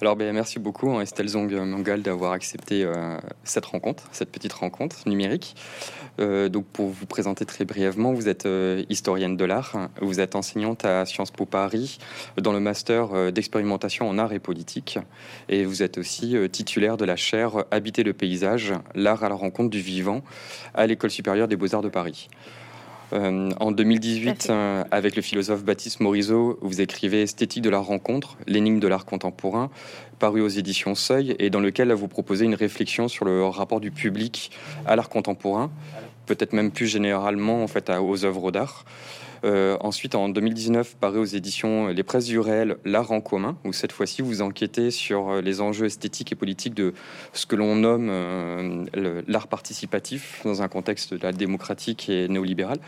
Alors, ben, merci beaucoup, hein, Estelle Zong Mangal, d'avoir accepté euh, cette rencontre, cette petite rencontre numérique. Euh, donc, pour vous présenter très brièvement, vous êtes euh, historienne de l'art, vous êtes enseignante à Sciences Po Paris dans le master d'expérimentation en art et politique, et vous êtes aussi titulaire de la chaire Habiter le paysage, l'art à la rencontre du vivant à l'École supérieure des beaux-arts de Paris. Euh, en 2018, euh, avec le philosophe Baptiste Morisot, vous écrivez Esthétique de la rencontre, l'énigme de l'art contemporain, paru aux éditions Seuil, et dans lequel vous proposez une réflexion sur le rapport du public à l'art contemporain, peut-être même plus généralement en fait aux œuvres d'art. Euh, ensuite, en 2019, paraît aux éditions Les Presses du Réel, L'Art en commun, où cette fois-ci vous enquêtez sur euh, les enjeux esthétiques et politiques de ce que l'on nomme euh, l'art participatif dans un contexte démocratique et néolibéral.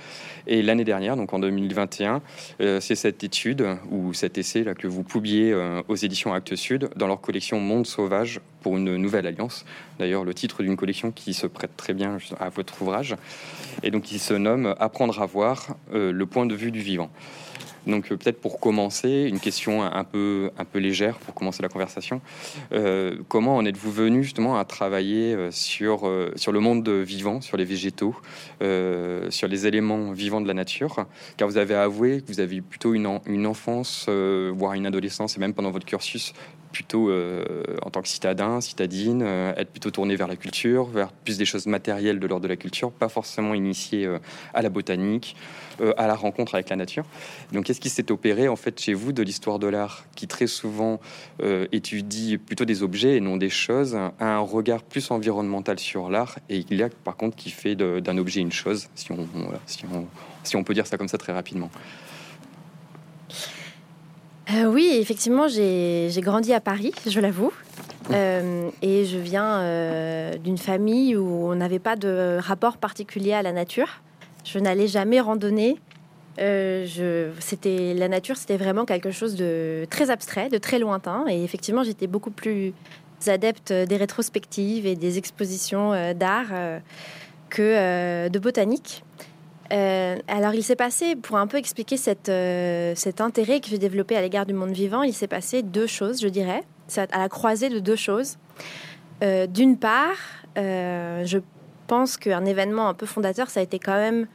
Et l'année dernière, donc en 2021, c'est cette étude ou cet essai là, que vous publiez aux éditions Actes Sud dans leur collection Monde Sauvage pour une nouvelle alliance. D'ailleurs, le titre d'une collection qui se prête très bien à votre ouvrage. Et donc, il se nomme Apprendre à voir le point de vue du vivant. Donc euh, peut-être pour commencer, une question un peu, un peu légère pour commencer la conversation. Euh, comment en êtes-vous venu justement à travailler euh, sur, sur le monde vivant, sur les végétaux, sur les éléments vivants de la nature? Car vous avez avoué que vous avez plutôt une, une enfance, voire une adolescence, et même pendant votre cursus, plutôt en tant que citadin, citadine, être plutôt tourné vers la culture, vers plus des choses matérielles de l'ordre de la culture, pas forcément initié à la botanique. Euh, à la rencontre avec la nature. Donc, qu'est-ce qui s'est opéré en fait chez vous de l'histoire de l'art, qui très souvent euh, étudie plutôt des objets et non des choses, a un regard plus environnemental sur l'art, et il y a par contre qui fait d'un objet une chose, si on, si, on, si on peut dire ça comme ça très rapidement. Euh, oui, effectivement, j'ai grandi à Paris, je l'avoue. et je viens d'une famille où on n'avait pas de rapport particulier à la nature. Je n'allais jamais randonner. Euh, c'était la nature, c'était vraiment quelque chose de très abstrait, de très lointain. Et effectivement, j'étais beaucoup plus adepte des rétrospectives et des expositions euh, d'art euh, que de botanique. alors, il s'est passé, pour un peu expliquer cet intérêt que j'ai développé à l'égard du monde vivant, il s'est passé deux choses, je dirais, à la croisée de deux choses. D'une part, je pense qu'un événement un peu fondateur, ça a été quand même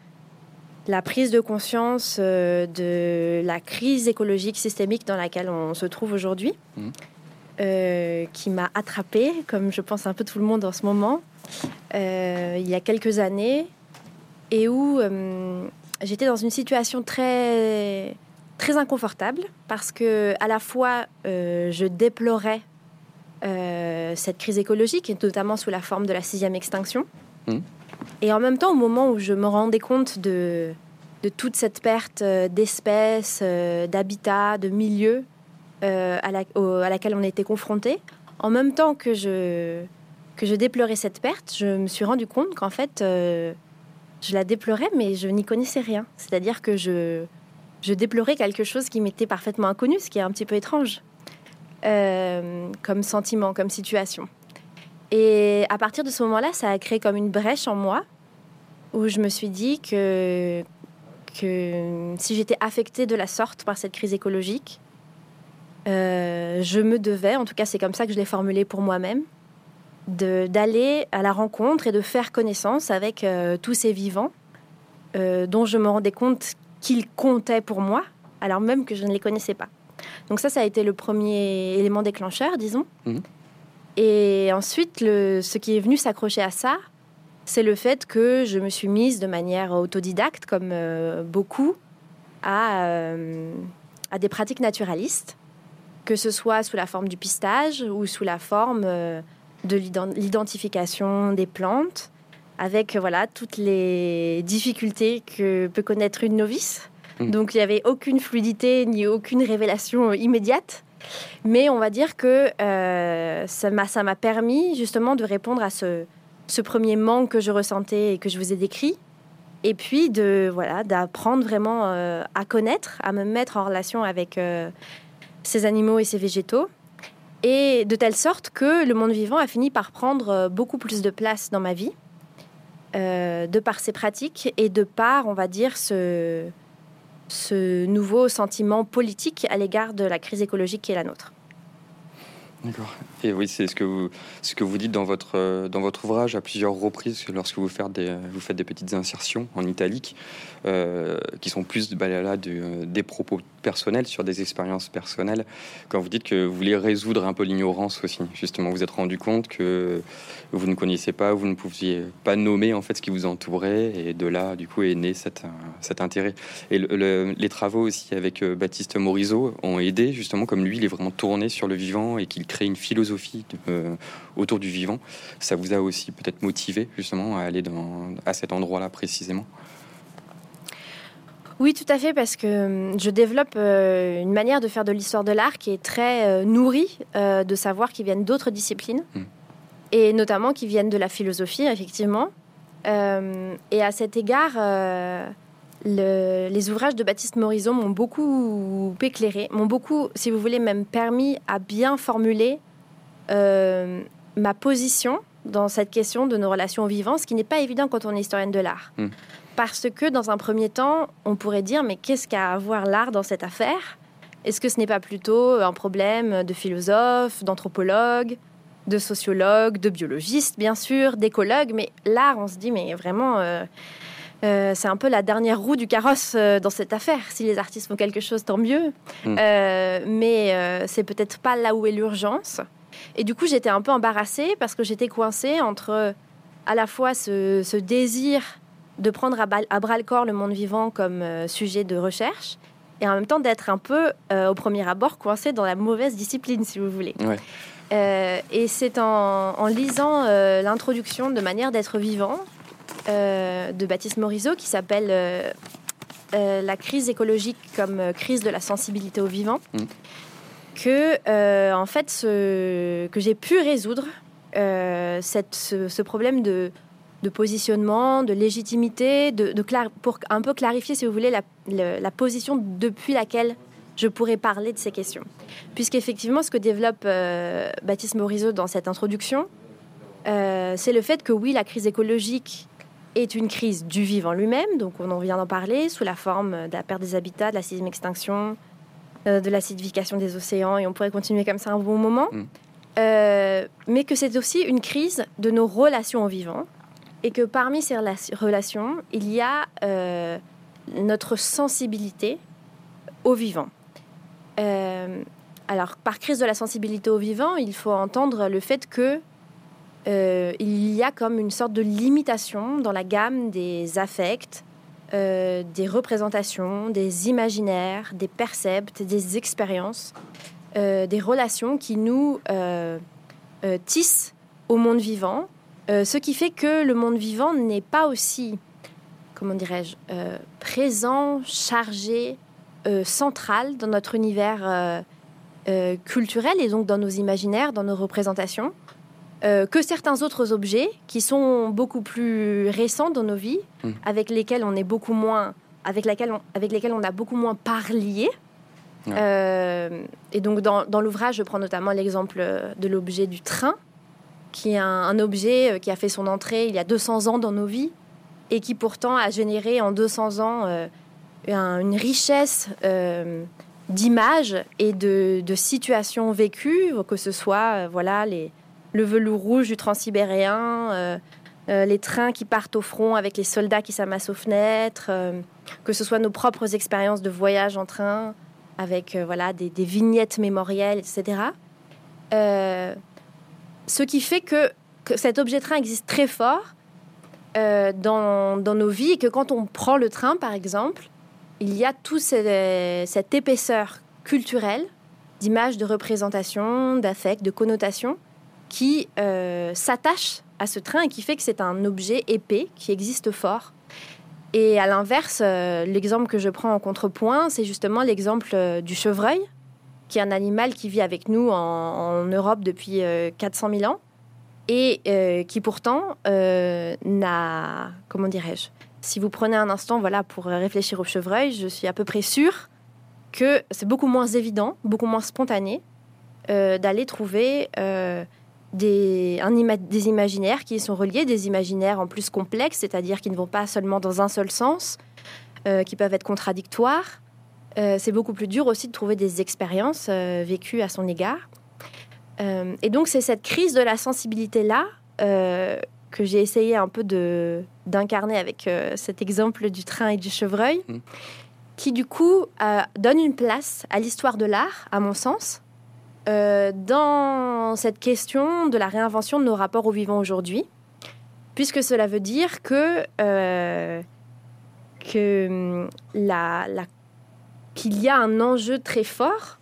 la prise de conscience euh, de la crise écologique systémique dans laquelle on se trouve aujourd'hui, mmh. euh, qui m'a attrapée, comme je pense un peu tout le monde en ce moment, euh, il y a quelques années, et où j'étais dans une situation très très inconfortable parce que à la fois je déplorais cette crise écologique, et notamment sous la forme de la sixième extinction. Mmh. Et en même temps, au moment où je me rendais compte de, toute cette perte euh, d'espèces, euh, d'habitats, de milieux euh, à, la, à, laquelle on était confronté, en même temps que je, déplorais cette perte, je me suis rendu compte qu'en fait, je la déplorais, mais je n'y connaissais rien. C'est-à-dire que je déplorais quelque chose qui m'était parfaitement inconnu, ce qui est un petit peu étrange comme sentiment, comme situation. Et à partir de ce moment-là, ça a créé comme une brèche en moi où je me suis dit que, que si j'étais affectée de la sorte par cette crise écologique, euh, je me devais, en tout cas c'est comme ça que je l'ai formulé pour moi-même, d'aller à la rencontre et de faire connaissance avec euh, tous ces vivants euh, dont je me rendais compte qu'ils comptaient pour moi, alors même que je ne les connaissais pas. Donc ça, ça a été le premier élément déclencheur, disons. Mmh. Et ensuite, le, ce qui est venu s'accrocher à ça, c'est le fait que je me suis mise de manière autodidacte, comme euh, beaucoup, à, euh, à, des pratiques naturalistes, que ce soit sous la forme du pistage ou sous la forme euh, de l'identification des plantes, avec voilà toutes les difficultés que peut connaître une novice. Mmh. Donc il n'y avait aucune fluidité ni aucune révélation immédiate. Mais on va dire que ça m'a permis justement de répondre à ce, premier manque que je ressentais et que je vous ai décrit. Et puis de voilà d'apprendre vraiment euh, à connaître, à me mettre en relation avec euh, ces animaux et ces végétaux. Et de telle sorte que le monde vivant a fini par prendre beaucoup plus de place dans ma vie, de par ses pratiques et de par, on va dire, ce, ce nouveau sentiment politique à l'égard de la crise écologique qui est la nôtre. D'accord. Et oui, c'est ce que vous, dites dans votre, euh, dans votre ouvrage à plusieurs reprises lorsque vous faites des, petites insertions en italique euh, qui sont plus bah, là, de, des propos personnels sur des expériences personnelles. Quand vous dites que vous voulez résoudre un peu l'ignorance aussi, justement, vous êtes rendu compte que vous ne connaissiez pas, vous ne pouviez pas nommer en fait ce qui vous entourait, et de là, du coup, est né cet, intérêt. Et les travaux aussi avec euh, Baptiste Morisot ont aidé, justement, comme lui, il est vraiment tourné sur le vivant et qu'il crée une philosophie euh, autour du vivant. Ça vous a aussi peut-être motivé, justement, à aller dans, à cet endroit-là précisément? Oui, tout à fait, parce que euh, je développe une manière de faire de l'histoire de l'art qui est très nourrie de savoir qui viennent d'autres disciplines. Mmh et notamment qui viennent de la philosophie, effectivement. Euh, et à cet égard, euh, les ouvrages de Baptiste Morisot m'ont beaucoup éclairé, m'ont beaucoup, si vous voulez, même permis à bien formuler euh, ma position dans cette question de nos relations au vivant, ce qui n'est pas évident quand on est historienne de l'art. Hmm. Parce que dans un premier temps, on pourrait dire, mais qu'est-ce qu'a à voir l'art dans cette affaire? Est-ce que ce n'est pas plutôt un problème de philosophe, d'anthropologue de sociologues, de biologistes, bien sûr, d'écologues, mais l'art, on se dit, mais vraiment, euh, euh, c'est un peu la dernière roue du carrosse euh, dans cette affaire. Si les artistes font quelque chose, tant mieux. Mm. mais c'est peut-être pas là où est l'urgence. Et du coup, j'étais un peu embarrassée parce que j'étais coincée entre à la fois ce, désir de prendre à, bras le corps le monde vivant comme sujet de recherche et en même temps d'être un peu, au premier abord, coincée dans la mauvaise discipline, si vous voulez. Euh, et c'est en, lisant euh, l'introduction de Manière d'être vivant euh, de Baptiste Morisot qui s'appelle La crise écologique comme crise de la sensibilité au vivant mm. Que, en fait, que j'ai pu résoudre cette, ce, problème de, de, positionnement, de légitimité, de, pour un peu clarifier, si vous voulez, la, la position depuis laquelle je pourrais parler de ces questions. Puisqu'effectivement, ce que développe euh, Baptiste Morisot dans cette introduction, euh, c'est le fait que oui, la crise écologique est une crise du vivant lui-même, donc on en vient d'en parler, sous la forme de la perte des habitats, de la sixième extinction, euh, de l'acidification des océans, et on pourrait continuer comme ça un bon moment. Mm. mais que c'est aussi une crise de nos relations au vivant, et que parmi ces relations, il y a notre sensibilité au vivant. Euh, alors, par crise de la sensibilité au vivant, il faut entendre le fait que euh, il y a comme une sorte de limitation dans la gamme des affects, euh, des représentations, des imaginaires, des percepts, des expériences, des relations qui nous tissent au monde vivant, ce qui fait que le monde vivant n'est pas aussi, comment dirais-je, présent, chargé, euh, centrale dans notre univers euh, euh, culturel et donc dans nos imaginaires, dans nos représentations, que certains autres objets qui sont beaucoup plus récents dans nos vies, mmh. avec lesquels on est beaucoup moins, avec, laquelle avec lesquels on a beaucoup moins parlé. et donc dans, dans l'ouvrage, je prends notamment l'exemple de l'objet du train, qui est un, objet qui a fait son entrée il y a 200 ans dans nos vies et qui pourtant a généré en 200 ans une richesse euh, d'images et de, situations vécues, que ce soit euh, voilà les, le velours rouge du transsibérien, euh, les trains qui partent au front avec les soldats qui s'amassent aux fenêtres, que ce soit nos propres expériences de voyage en train avec voilà des, vignettes mémorielles, etc. ce qui fait que, cet objet train existe très fort dans, nos vies et que quand on prend le train, par exemple, il y a toute cette épaisseur culturelle d'images, de représentations, d'affects, de connotations qui euh, s'attache à ce train et qui fait que c'est un objet épais qui existe fort. Et à l'inverse, euh, l'exemple que je prends en contrepoint, c'est justement l'exemple euh, du chevreuil, qui est un animal qui vit avec nous en, Europe depuis 400 000 ans et qui pourtant n'a, comment dirais-je, si vous prenez un instant voilà, pour réfléchir au chevreuil, je suis à peu près sûre que c'est beaucoup moins évident, beaucoup moins spontané d'aller trouver euh, des, des imaginaires qui sont reliés, des imaginaires en plus complexes, c'est-à-dire qui ne vont pas seulement dans un seul sens, euh, qui peuvent être contradictoires. c'est beaucoup plus dur aussi de trouver des expériences vécues à son égard. et donc c'est cette crise de la sensibilité-là que j'ai essayé un peu d'incarner avec cet exemple du train et du chevreuil, mmh. qui du coup donne une place à l'histoire de l'art, à mon sens, dans cette question de la réinvention de nos rapports au vivant aujourd'hui puisque cela veut dire que, euh, la, qu'il y a un enjeu très fort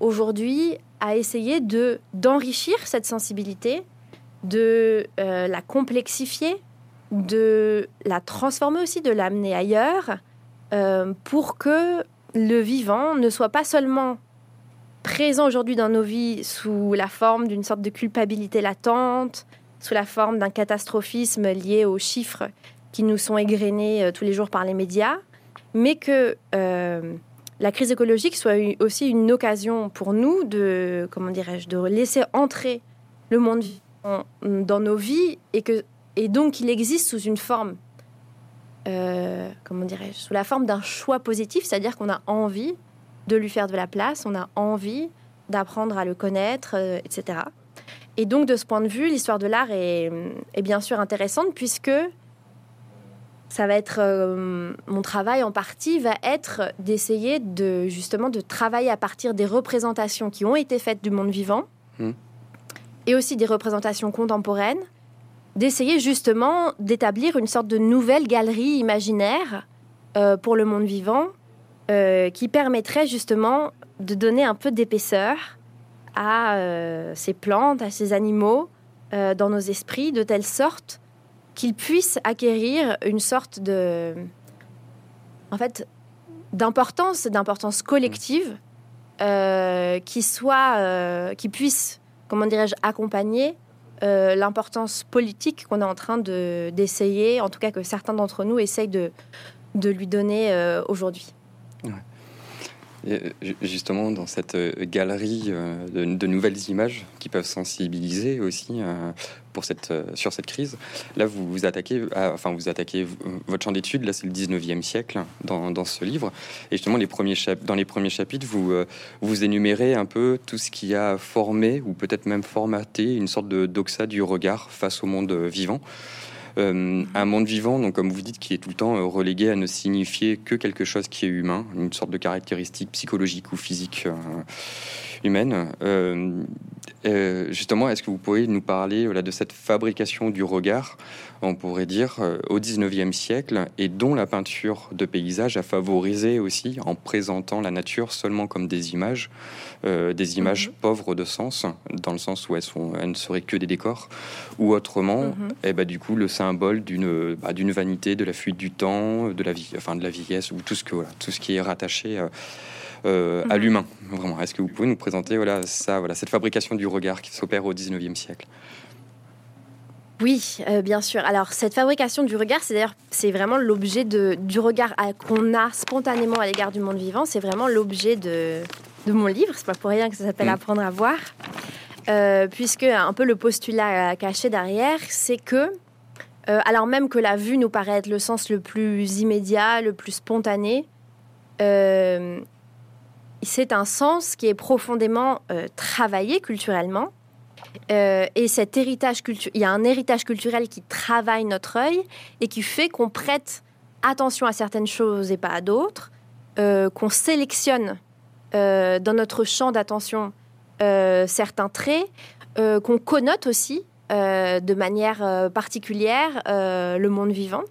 aujourd'hui à essayer de d'enrichir cette sensibilité, de euh, la complexifier, de la transformer aussi, de l'amener ailleurs, euh, pour que le vivant ne soit pas seulement présent aujourd'hui dans nos vies sous la forme d'une sorte de culpabilité latente, sous la forme d'un catastrophisme lié aux chiffres qui nous sont égrenés euh, tous les jours par les médias, mais que euh, la crise écologique soit aussi une occasion pour nous de, comment dirais-je, de laisser entrer le monde dans nos vies et que et donc il existe sous une forme, euh, comment dirais-je, sous la forme d'un choix positif, c'est-à-dire qu'on a envie de lui faire de la place, on a envie d'apprendre à le connaître, etc. Et donc, de ce point de vue, l'histoire de l'art est, bien sûr intéressante puisque ça va être euh, mon travail en partie va être d'essayer de justement de travailler à partir des représentations qui ont été faites du monde vivant hmm. et aussi des représentations contemporaines, d'essayer justement d'établir une sorte de nouvelle galerie imaginaire euh, pour le monde vivant euh, qui permettrait justement de donner un peu d'épaisseur à euh, ces plantes, à ces animaux euh, dans nos esprits, de telle sorte qu'ils puissent acquérir une sorte de, en fait, d'importance, d'importance collective, qui soit, qui puisse, comment dirais-je, accompagner l'importance politique qu'on est en train de, d'essayer, en tout cas que certains d'entre nous essayent de, de lui donner aujourd'hui. Euh, justement, dans cette euh, galerie euh, de, nouvelles images qui peuvent sensibiliser aussi pour cette, sur cette crise, là, vous vous attaquez, enfin, vous attaquez votre champ d'étude, là, c'est le 19e siècle dans, dans, ce livre. Et justement, dans les premiers chapitres, vous, vous énumérez un peu tout ce qui a formé ou peut-être même formaté une sorte de doxa du regard face au monde vivant. Euh, un monde vivant, donc comme vous dites, qui est tout le temps euh, relégué à ne signifier que quelque chose qui est humain, une sorte de caractéristique psychologique ou physique euh, humaine. justement, est-ce que vous pourriez nous parler de cette fabrication du regard on pourrait dire, euh, au 19e siècle, et dont la peinture de paysage a favorisé aussi en présentant la nature seulement comme des images, euh, des images mhm. pauvres de sens, dans le sens où elles, sont, elles ne seraient que des décors, ou autrement, eh ben, du coup, le symbole d'une bah, d'une vanité, de la fuite du temps, de la vie, enfin de la vieillesse, ou tout ce, que, voilà, tout ce qui est rattaché. Euh, à mhm. l'humain, vraiment. Est-ce que vous pouvez nous présenter voilà, ça, voilà, cette fabrication du regard qui s'opère au 19e siècle? Oui, euh, bien sûr. Alors, cette fabrication du regard, c'est d'ailleurs, c'est vraiment l'objet du regard qu'on a spontanément à l'égard du monde vivant. C'est vraiment l'objet de, mon livre. C'est pas pour rien que ça s'appelle mm. Apprendre à voir. Euh, puisque un peu le postulat caché derrière, c'est que, euh, alors même que la vue nous paraît être le sens le plus immédiat, le plus spontané, c'est un sens qui est profondément travaillé culturellement euh, et cet héritage culturel, il y a un héritage culturel qui travaille notre œil et qui fait qu'on prête attention à certaines choses et pas à d'autres, euh, qu'on sélectionne euh, dans notre champ d'attention certains traits, qu'on connote aussi de manière particulière le monde vivant.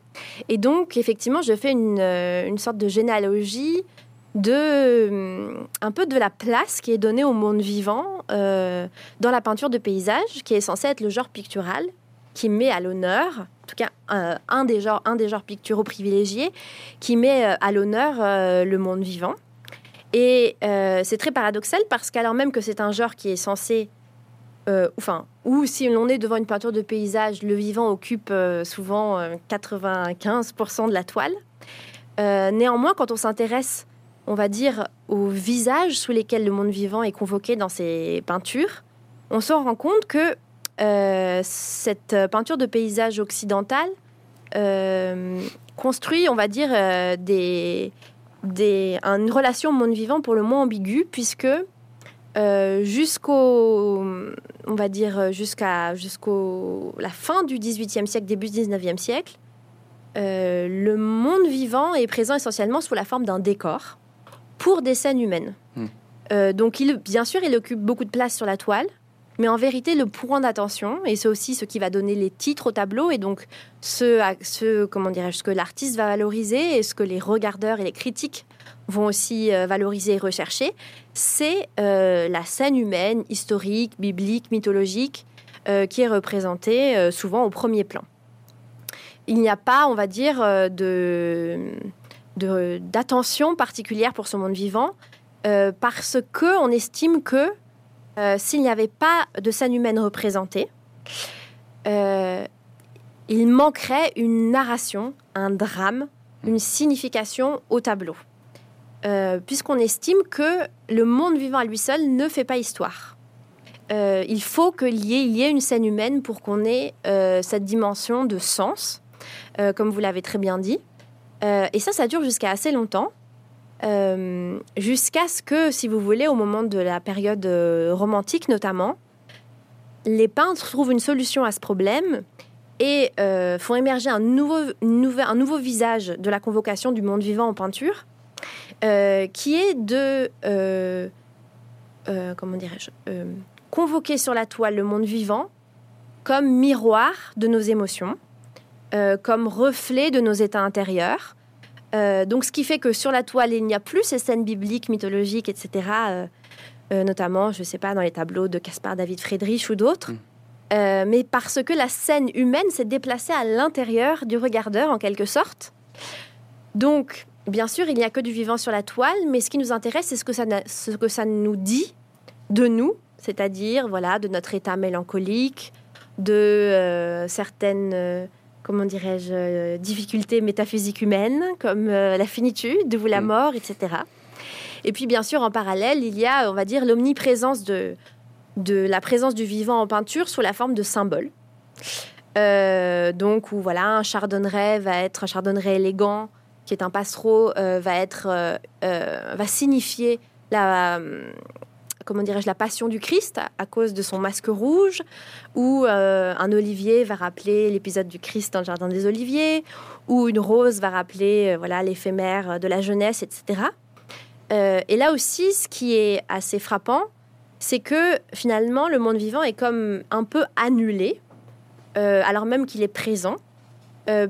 Et donc, effectivement, je fais une, une sorte de généalogie de un peu de la place qui est donnée au monde vivant euh, dans la peinture de paysage, qui est censé être le genre pictural, qui met à l'honneur, en tout cas un, des genres, un des genres picturaux privilégiés, qui met euh, à l'honneur euh, le monde vivant. Et c'est très paradoxal parce qu'alors même que c'est un genre qui est censé, enfin, ou si l'on est devant une peinture de paysage, le vivant occupe souvent 95% de la toile. néanmoins, quand on s'intéresse on va dire, aux visages sous lesquels le monde vivant est convoqué dans ces peintures, on se rend compte que euh, cette peinture de paysage occidental euh, construit, on va dire, euh, des, une relation au monde vivant pour le moins ambiguë, puisque jusqu'au on va dire, jusqu'à jusqu'au la fin du XVIIIe siècle, début du XIXe siècle, le monde vivant est présent essentiellement sous la forme d'un décor pour des scènes humaines. Hmm. donc, il, bien sûr, il occupe beaucoup de place sur la toile, mais en vérité, le point d'attention, et c'est aussi ce qui va donner les titres au tableau, et donc ce, ce comment dirais-je, ce que l'artiste va valoriser et ce que les regardeurs et les critiques vont aussi euh, valoriser et rechercher, c'est euh, la scène humaine, historique, biblique, mythologique, euh, qui est représentée souvent au premier plan. Il n'y a pas, on va dire, de d'attention particulière pour ce monde vivant, parce que on estime que euh, s'il n'y avait pas de scène humaine représentée, euh, il manquerait une narration, un drame, une signification au tableau. Euh, puisqu'on estime que le monde vivant à lui seul ne fait pas histoire. il faut qu'il y, ait une scène humaine pour qu'on ait cette dimension de sens, comme vous l'avez très bien dit. Et ça, ça dure jusqu'à assez longtemps. Euh, jusqu'à ce que, si vous voulez, au moment de la période euh, romantique notamment, les peintres trouvent une solution à ce problème et euh, font émerger un nouveau, un nouveau visage de la convocation du monde vivant en peinture, qui est de, comment dirais-je, convoquer sur la toile le monde vivant comme miroir de nos émotions, comme reflet de nos états intérieurs, euh, donc, ce qui fait que sur la toile, il n'y a plus ces scènes bibliques, mythologiques, etc. Euh, euh, notamment, je ne sais pas, dans les tableaux de Caspar David Friedrich ou d'autres. Mm. mais parce que la scène humaine s'est déplacée à l'intérieur du regardeur, en quelque sorte. Donc, bien sûr, il n'y a que du vivant sur la toile, mais ce qui nous intéresse, c'est ce que ça, ce que ça nous dit de nous, c'est-à-dire, voilà, de notre état mélancolique, de certaines comment dirais-je, euh, difficultés métaphysiques humaines, comme euh, la finitude ou la mm. mort, etc. Et puis, bien sûr, en parallèle, il y a, on va dire, l'omniprésence de, de la présence du vivant en peinture sous la forme de symboles. Euh, donc, où voilà, un chardonneret va être un chardonneret élégant, qui est un passereau, va être, va signifier la, comment dirais-je, la passion du Christ à, cause de son masque rouge, ou euh, un olivier va rappeler l'épisode du Christ dans le jardin des oliviers, ou une rose va rappeler euh, voilà l'éphémère de la jeunesse, etc. Euh, et là aussi, ce qui est assez frappant, c'est que finalement le monde vivant est comme un peu annulé, alors même qu'il est présent.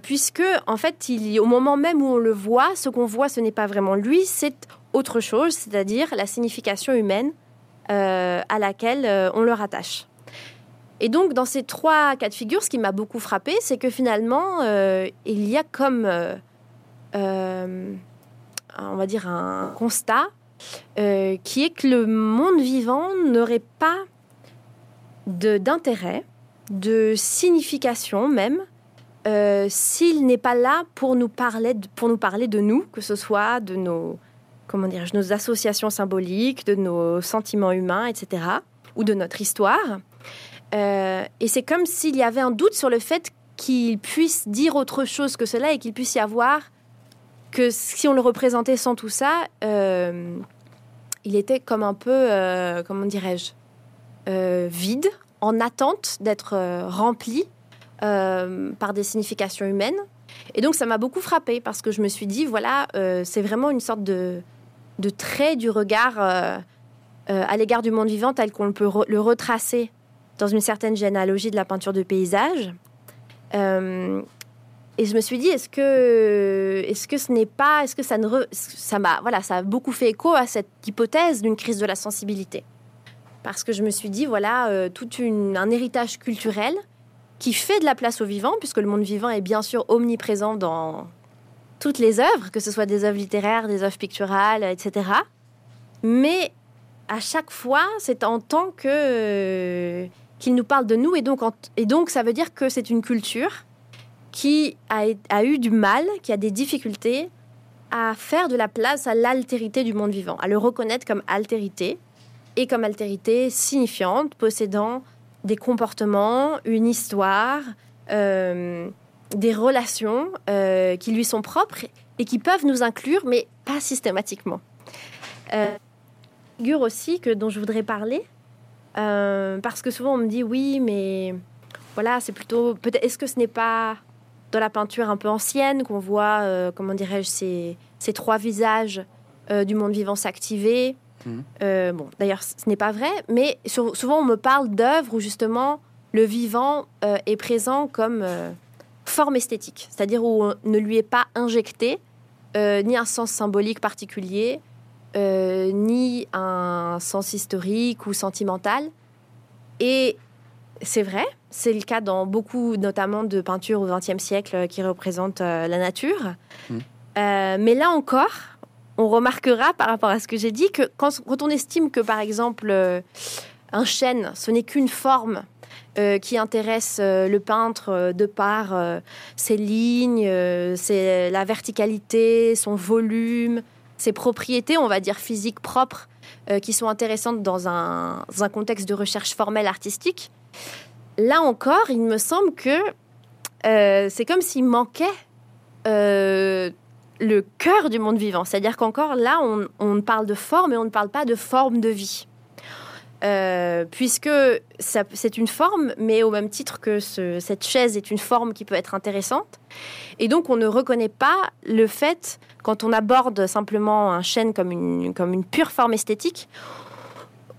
puisque en fait, au moment même où on le voit, ce qu'on voit, ce n'est pas vraiment lui, c'est autre chose, c'est-à-dire la signification humaine euh, à laquelle euh, on le rattache. Et donc, dans ces trois cas de figure, ce qui m'a beaucoup frappé, c'est que finalement, euh, il y a comme, on va dire, un constat qui est que le monde vivant n'aurait pas d'intérêt, de, signification même, s'il n'est pas là pour nous parler de nous, que ce soit de nos comment dire, nos associations symboliques, de nos sentiments humains, etc., ou de notre histoire. Euh, et c'est comme s'il y avait un doute sur le fait qu'il puisse dire autre chose que cela et qu'il puisse y avoir que si on le représentait sans tout ça, euh, il était comme un peu, euh, comment dirais-je, vide, en attente d'être rempli par des significations humaines. Et donc ça m'a beaucoup frappé parce que je me suis dit, voilà, c'est vraiment une sorte de, de traits du regard euh, euh, à l'égard du monde vivant tel qu'on peut le retracer dans une certaine généalogie de la peinture de paysage. Euh, et je me suis dit, est-ce que, est-ce que ce n'est pas, est-ce que ça ne, ça m'a, voilà, ça a beaucoup fait écho à cette hypothèse d'une crise de la sensibilité, parce que je me suis dit, voilà, tout un héritage culturel qui fait de la place au vivant, puisque le monde vivant est bien sûr omniprésent dans toutes les œuvres, que ce soit des œuvres littéraires, des œuvres picturales, etc. Mais à chaque fois, c'est en tant que euh, qu'il nous parle de nous, et donc, et donc ça veut dire que c'est une culture qui a, a, eu du mal, qui a des difficultés à faire de la place à l'altérité du monde vivant, à le reconnaître comme altérité et comme altérité signifiante, possédant des comportements, une histoire. Euh, des relations euh, qui lui sont propres et qui peuvent nous inclure, mais pas systématiquement. Euh, figure aussi que dont je voudrais parler, parce que souvent on me dit oui, mais voilà, c'est plutôt. Peut-être. Est-ce que ce n'est pas dans la peinture un peu ancienne qu'on voit, comment dirais-je, ces, ces, trois visages du monde vivant s'activer? Mmh. Bon, d'ailleurs, ce n'est pas vrai, mais souvent on me parle d'œuvres où justement le vivant est présent comme forme esthétique, c'est-à-dire où on ne lui est pas injecté euh, ni un sens symbolique particulier, euh, ni un sens historique ou sentimental. Et c'est vrai, c'est le cas dans beaucoup, notamment de peintures au XXe siècle qui représentent euh, la nature. Mmh. mais là encore, on remarquera par rapport à ce que j'ai dit que quand, quand, on estime que, par exemple, un chêne, ce n'est qu'une forme euh, qui intéresse euh, le peintre euh, de par ses lignes, c'est la verticalité, son volume, ses propriétés, on va dire physiques propres, qui sont intéressantes dans un, contexte de recherche formelle artistique. Là encore, il me semble que c'est comme s'il manquait le cœur du monde vivant. C'est-à-dire qu'encore là, on, on, parle de forme et on ne parle pas de forme de vie. Euh, puisque c'est une forme, mais au même titre que cette chaise est une forme qui peut être intéressante. Et donc, on ne reconnaît pas le fait, quand on aborde simplement un chêne comme une, pure forme esthétique,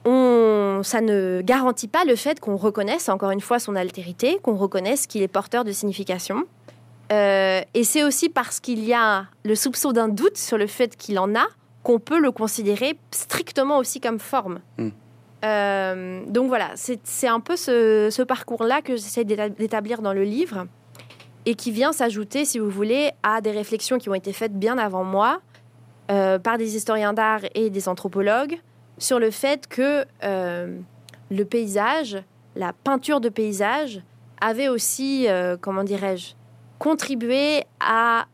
ça ne garantit pas le fait qu'on reconnaisse encore une fois son altérité, qu'on reconnaisse qu'il est porteur de signification. Euh, et c'est aussi parce qu'il y a le soupçon d'un doute sur le fait qu'il en a qu'on peut le considérer strictement aussi comme forme. Hmm. Euh, donc voilà, c'est un peu ce, parcours-là que j'essaie d'établir dans le livre et qui vient s'ajouter, si vous voulez, à des réflexions qui ont été faites bien avant moi euh, par des historiens d'art et des anthropologues sur le fait que euh, le paysage, la peinture de paysage, avait aussi, comment dirais-je, contribué à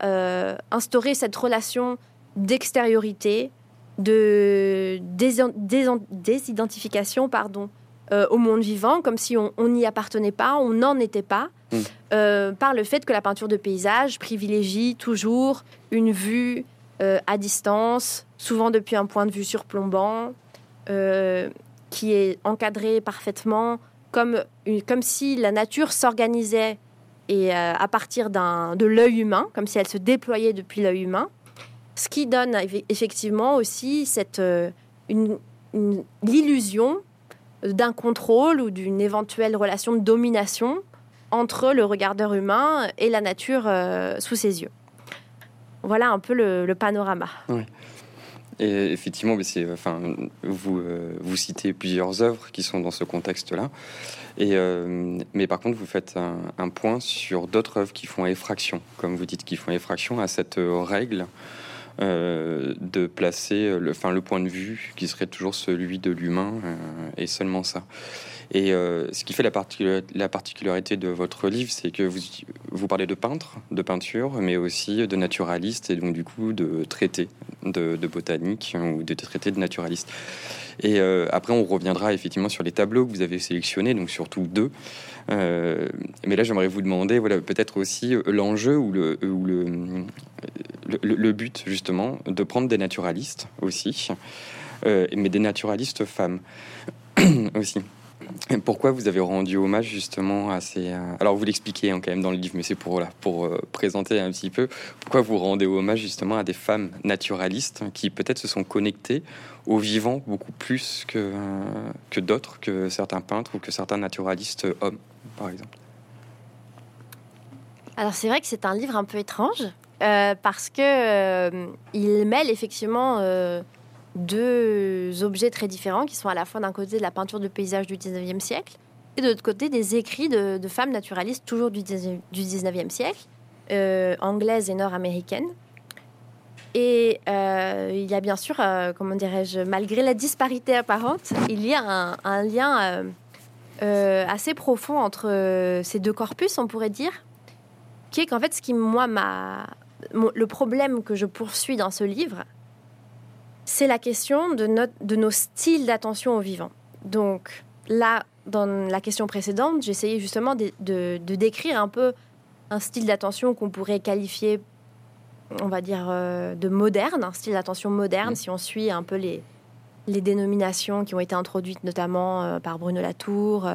instaurer cette relation d'extériorité, de désidentification pardon, euh, au monde vivant, comme si on n'y appartenait pas, on n'en était pas, hmm. euh, par le fait que la peinture de paysage privilégie toujours une vue euh, à distance, souvent depuis un point de vue surplombant, qui est encadré parfaitement, comme, comme si la nature s'organisait et à partir de l'œil humain, comme si elle se déployait depuis l'œil humain. Ce qui donne effectivement aussi cette, euh, l'illusion d'un contrôle ou d'une éventuelle relation de domination entre le regardeur humain et la nature euh, sous ses yeux. Voilà un peu le, panorama. Et effectivement, euh, vous citez plusieurs œuvres qui sont dans ce contexte-là. Mais par contre, vous faites un, un point sur d'autres œuvres qui font effraction, comme vous dites, qui font effraction à cette règle euh, de placer le, point de vue qui serait toujours celui de l'humain euh, et seulement ça. Et euh, ce qui fait la, la, particularité de votre livre, c'est que vous, vous parlez de peintre, de peinture, mais aussi de naturaliste et donc du coup de traité de, botanique ou de traité de naturaliste. Et après, on reviendra effectivement sur les tableaux que vous avez sélectionnés, donc surtout deux. mais là, j'aimerais vous demander, voilà, peut-être aussi l'enjeu ou le, le, but justement de prendre des naturalistes aussi, euh, mais des naturalistes femmes aussi. Pourquoi vous avez rendu hommage justement à ces... Euh, alors vous l'expliquez hein, quand même dans le livre, mais c'est pour, pour euh, présenter un petit peu pourquoi vous rendez hommage justement à des femmes naturalistes qui peut-être se sont connectées au vivant beaucoup plus que, que d'autres, que certains peintres ou que certains naturalistes hommes, par exemple? Alors c'est vrai que c'est un livre un peu étrange euh, parce que euh, il mêle effectivement euh, deux objets très différents qui sont à la fois d'un côté de la peinture de paysage du 19e siècle et de l'autre côté des écrits de, femmes naturalistes toujours du, 19e siècle, anglaises et nord-américaines. Et il y a bien sûr, comment dirais-je, malgré la disparité apparente, il y a un lien assez profond entre ces deux corpus, on pourrait dire, qui est qu'en fait, ce qui, moi, m'a le problème que je poursuis dans ce livre, c'est la question de, de nos styles d'attention au vivant. Donc là, dans la question précédente, j'essayais justement de, décrire un peu un style d'attention qu'on pourrait qualifier, on va dire, euh, de moderne, un style d'attention moderne, mmh. si on suit un peu les, les dénominations qui ont été introduites notamment par Bruno Latour,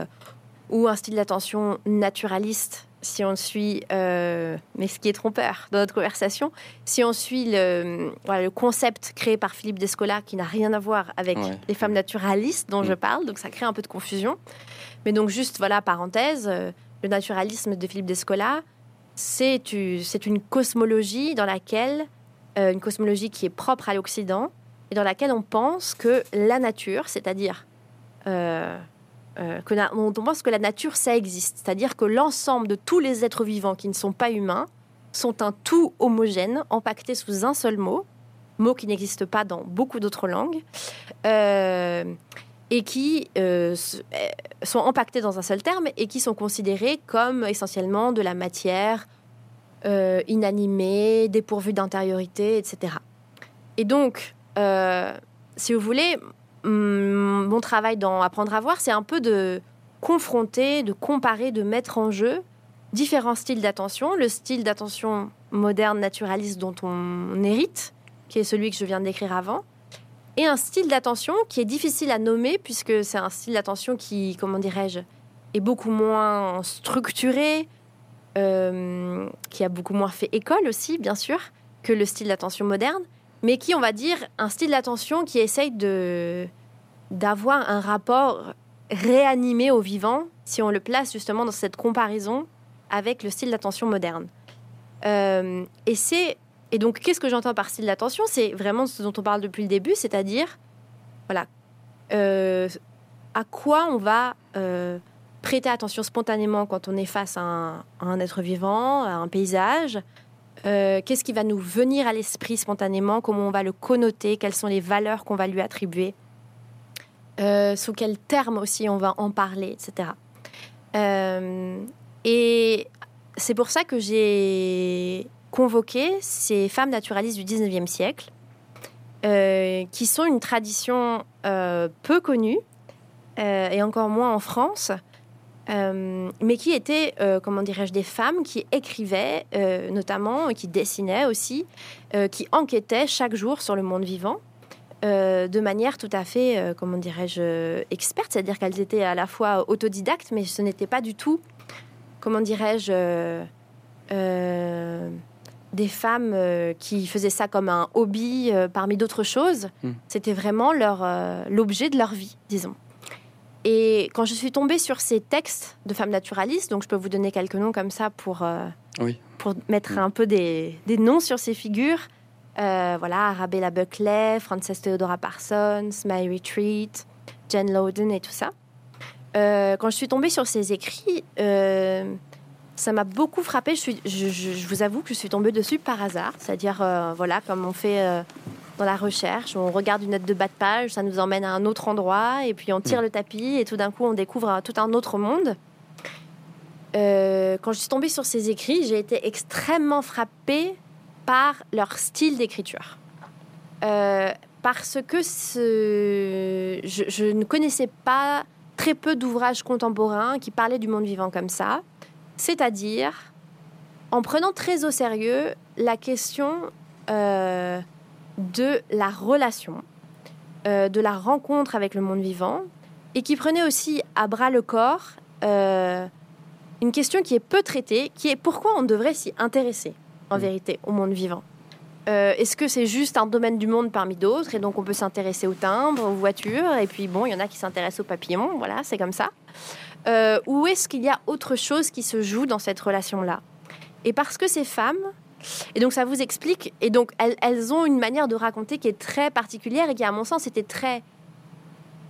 ou un style d'attention naturaliste, si on suit, mais ce qui est trompeur dans notre conversation, si on suit le, le concept créé par Philippe Descola, qui n'a rien à voir avec les femmes naturalistes dont je mm. parle, donc ça crée un peu de confusion. Mais donc juste, voilà, parenthèse, le naturalisme de Philippe Descola, c'est une cosmologie dans laquelle, euh, une cosmologie qui est propre à l'Occident, et dans laquelle on pense que la nature, c'est-à-dire euh, euh, que on pense que la nature, ça existe, c'est-à-dire que l'ensemble de tous les êtres vivants qui ne sont pas humains sont un tout homogène, empaqueté sous un seul mot, mot qui n'existe pas dans beaucoup d'autres langues et qui euh, euh, sont empaquetés dans un seul terme et qui sont considérés comme essentiellement de la matière euh, inanimée, dépourvue d'intériorité, etc. Et donc, si vous voulez, mon travail dans Apprendre à voir, c'est un peu de confronter, de comparer, de mettre en jeu différents styles d'attention. Le style d'attention moderne, naturaliste dont on hérite, qui est celui que je viens décrire avant, et un style d'attention qui est difficile à nommer puisque c'est un style d'attention qui, comment dirais-je, est beaucoup moins structuré, euh, qui a beaucoup moins fait école aussi, bien sûr, que le style d'attention moderne, mais qui, on va dire, un style d'attention qui essaye de d'avoir un rapport réanimé au vivant, si on le place justement dans cette comparaison avec le style d'attention moderne. Euh, et c'est et donc, qu'est-ce que j'entends par style d'attention? C'est vraiment ce dont on parle depuis le début, c'est-à-dire, voilà, euh, à quoi on va euh, prêter attention spontanément quand on est face à un, être vivant, à un paysage? Euh, qu'est-ce qui va nous venir à l'esprit spontanément? Comment on va le connoter? Quelles sont les valeurs qu'on va lui attribuer? Sous quels termes aussi on va en parler, etc. et c'est pour ça que j'ai convoquer ces femmes naturalistes du 19e siècle, euh, qui sont une tradition euh, peu connue, euh, et encore moins en France, mais qui étaient, comment dirais-je, des femmes qui écrivaient notamment, qui dessinaient aussi, qui enquêtaient chaque jour sur le monde vivant. de manière tout à fait, comment dirais-je, experte, c'est-à-dire qu'elles étaient à la fois autodidactes, mais ce n'était pas du tout, comment dirais-je, des femmes euh, qui faisaient ça comme un hobby euh, parmi d'autres choses. Hmm. C'était vraiment leur euh, l'objet de leur vie, disons. Et quand je suis tombée sur ces textes de femmes naturalistes, donc je peux vous donner quelques noms comme ça pour, pour mettre hmm. un peu des, des, noms sur ces figures. voilà, Arabella Buckley, Frances Theodora Parsons, My Retreat, Jen Loden et tout ça. quand je suis tombée sur ces écrits, ça m'a beaucoup frappé. Je, suis, je, vous avoue que je suis tombée dessus par hasard. C'est-à-dire, euh, voilà, comme on fait euh, dans la recherche, on regarde une note de bas de page, ça nous emmène à un autre endroit, et puis on tire mm. le tapis, et tout d'un coup, on découvre tout un autre monde. Euh, quand je suis tombée sur ces écrits, j'ai été extrêmement frappée par leur style d'écriture. parce que ce... je ne connaissais pas très peu d'ouvrages contemporains qui parlaient du monde vivant comme ça. C'est-à-dire en prenant très au sérieux la question euh, de la relation, euh, de la rencontre avec le monde vivant, et qui prenait aussi à bras le corps euh, une question qui est peu traitée, qui est pourquoi on devrait s'y intéresser, en mm. vérité, au monde vivant. Est-ce que c'est juste un domaine du monde parmi d'autres, et donc on peut s'intéresser aux timbres, aux voitures, et puis bon, il y en a qui s'intéressent aux papillons, voilà, c'est comme ça. Euh, ou est-ce qu'il y a autre chose qui se joue dans cette relation-là? Et parce que ces femmes, et donc ça vous explique, et donc elles, ont une manière de raconter qui est très particulière et qui à mon sens était très,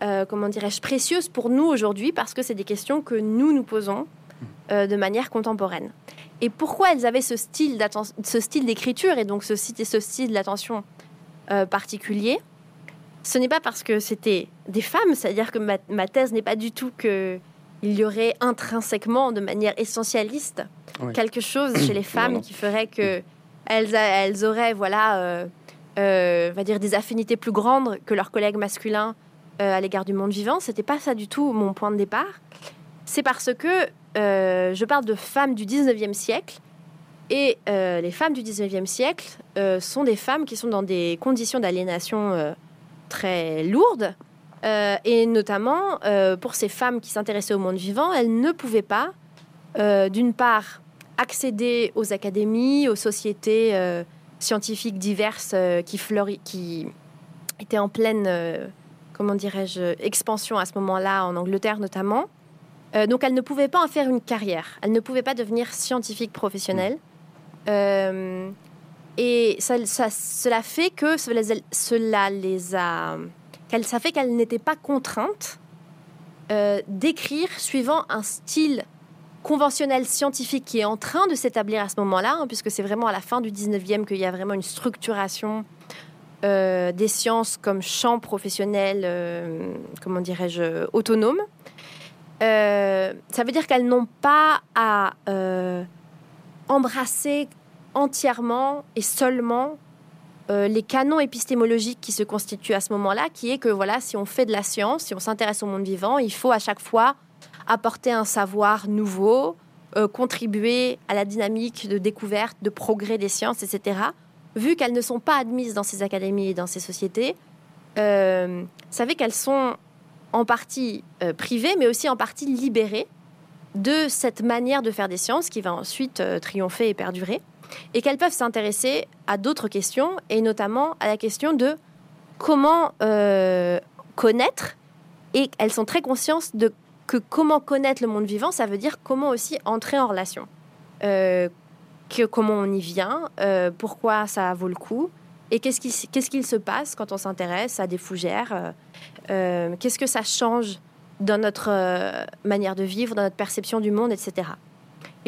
euh, comment dirais-je, précieuse pour nous aujourd'hui parce que c'est des questions que nous nous posons euh, de manière contemporaine. Et pourquoi elles avaient ce style, ce style d'écriture et donc ce, ce style d'attention particulier? Ce n'est pas parce que c'était des femmes, c'est-à-dire que ma, ma thèse n'est pas du tout que il y aurait intrinsèquement, de manière essentialiste, quelque chose chez les femmes qui ferait que elles, elles auraient, voilà, euh, euh, va dire des affinités plus grandes que leurs collègues masculins euh, à l'égard du monde vivant. C'était pas ça du tout mon point de départ. C'est parce que je parle de femmes du 19e siècle. Et les femmes du 19e siècle sont des femmes qui sont dans des conditions d'aliénation très lourde. et notamment, pour ces femmes qui s'intéressaient au monde vivant, elles ne pouvaient pas, d'une part, accéder aux académies, aux sociétés scientifiques diverses qui, qui étaient en pleine, comment dirais-je, expansion à ce moment-là, en Angleterre notamment. Donc elles ne pouvaient pas en faire une carrière. Elles ne pouvaient pas devenir scientifiques professionnelles. Euh, et ça, cela fait que cela les a, ça fait qu'elles n'étaient pas contraintes euh, d'écrire suivant un style conventionnel scientifique qui est en train de s'établir à ce moment-là, hein, puisque c'est vraiment à la fin du 19e qu'il y a vraiment une structuration euh, des sciences comme champ professionnel, comment dirais-je, autonome. Ça veut dire qu'elles n'ont pas à embrasser entièrement et seulement euh, les canons épistémologiques qui se constituent à ce moment-là, qui est que voilà, si on fait de la science, si on s'intéresse au monde vivant, il faut à chaque fois apporter un savoir nouveau, euh, contribuer à la dynamique de découverte, de progrès des sciences, etc. Vu qu'elles ne sont pas admises dans ces académies et dans ces sociétés, euh, savez qu'elles sont en partie euh, privées, mais aussi en partie libérées de cette manière de faire des sciences qui va ensuite triompher et perdurer et qu'elles peuvent s'intéresser à d'autres questions, et notamment à la question de comment euh, connaître, et elles sont très conscientes de que comment connaître le monde vivant, ça veut dire comment aussi entrer en relation. Euh, que, comment on y vient, euh, pourquoi ça vaut le coup, et qu'est-ce qu'il ce se passe quand on s'intéresse à des fougères, qu'est-ce que ça change dans notre manière de vivre, dans notre perception du monde, etc.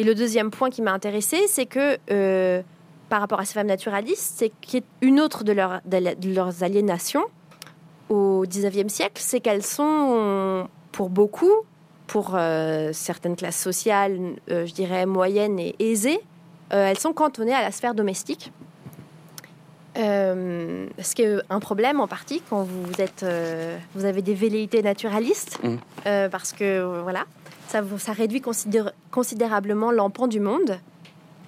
Et le deuxième point qui m'a intéressé, c'est que euh, par rapport à ces femmes naturalistes, c'est qu'une autre de, de, leurs aliénations au 19e siècle, c'est qu'elles sont, pour beaucoup, pour euh, certaines classes sociales, euh, je dirais moyennes et aisées, elles sont cantonnées à la sphère domestique. Ce qui est un problème en partie quand vous êtes, vous avez des velléités naturalistes, mmh. parce que voilà, ça, réduit considérablement l'empan du monde.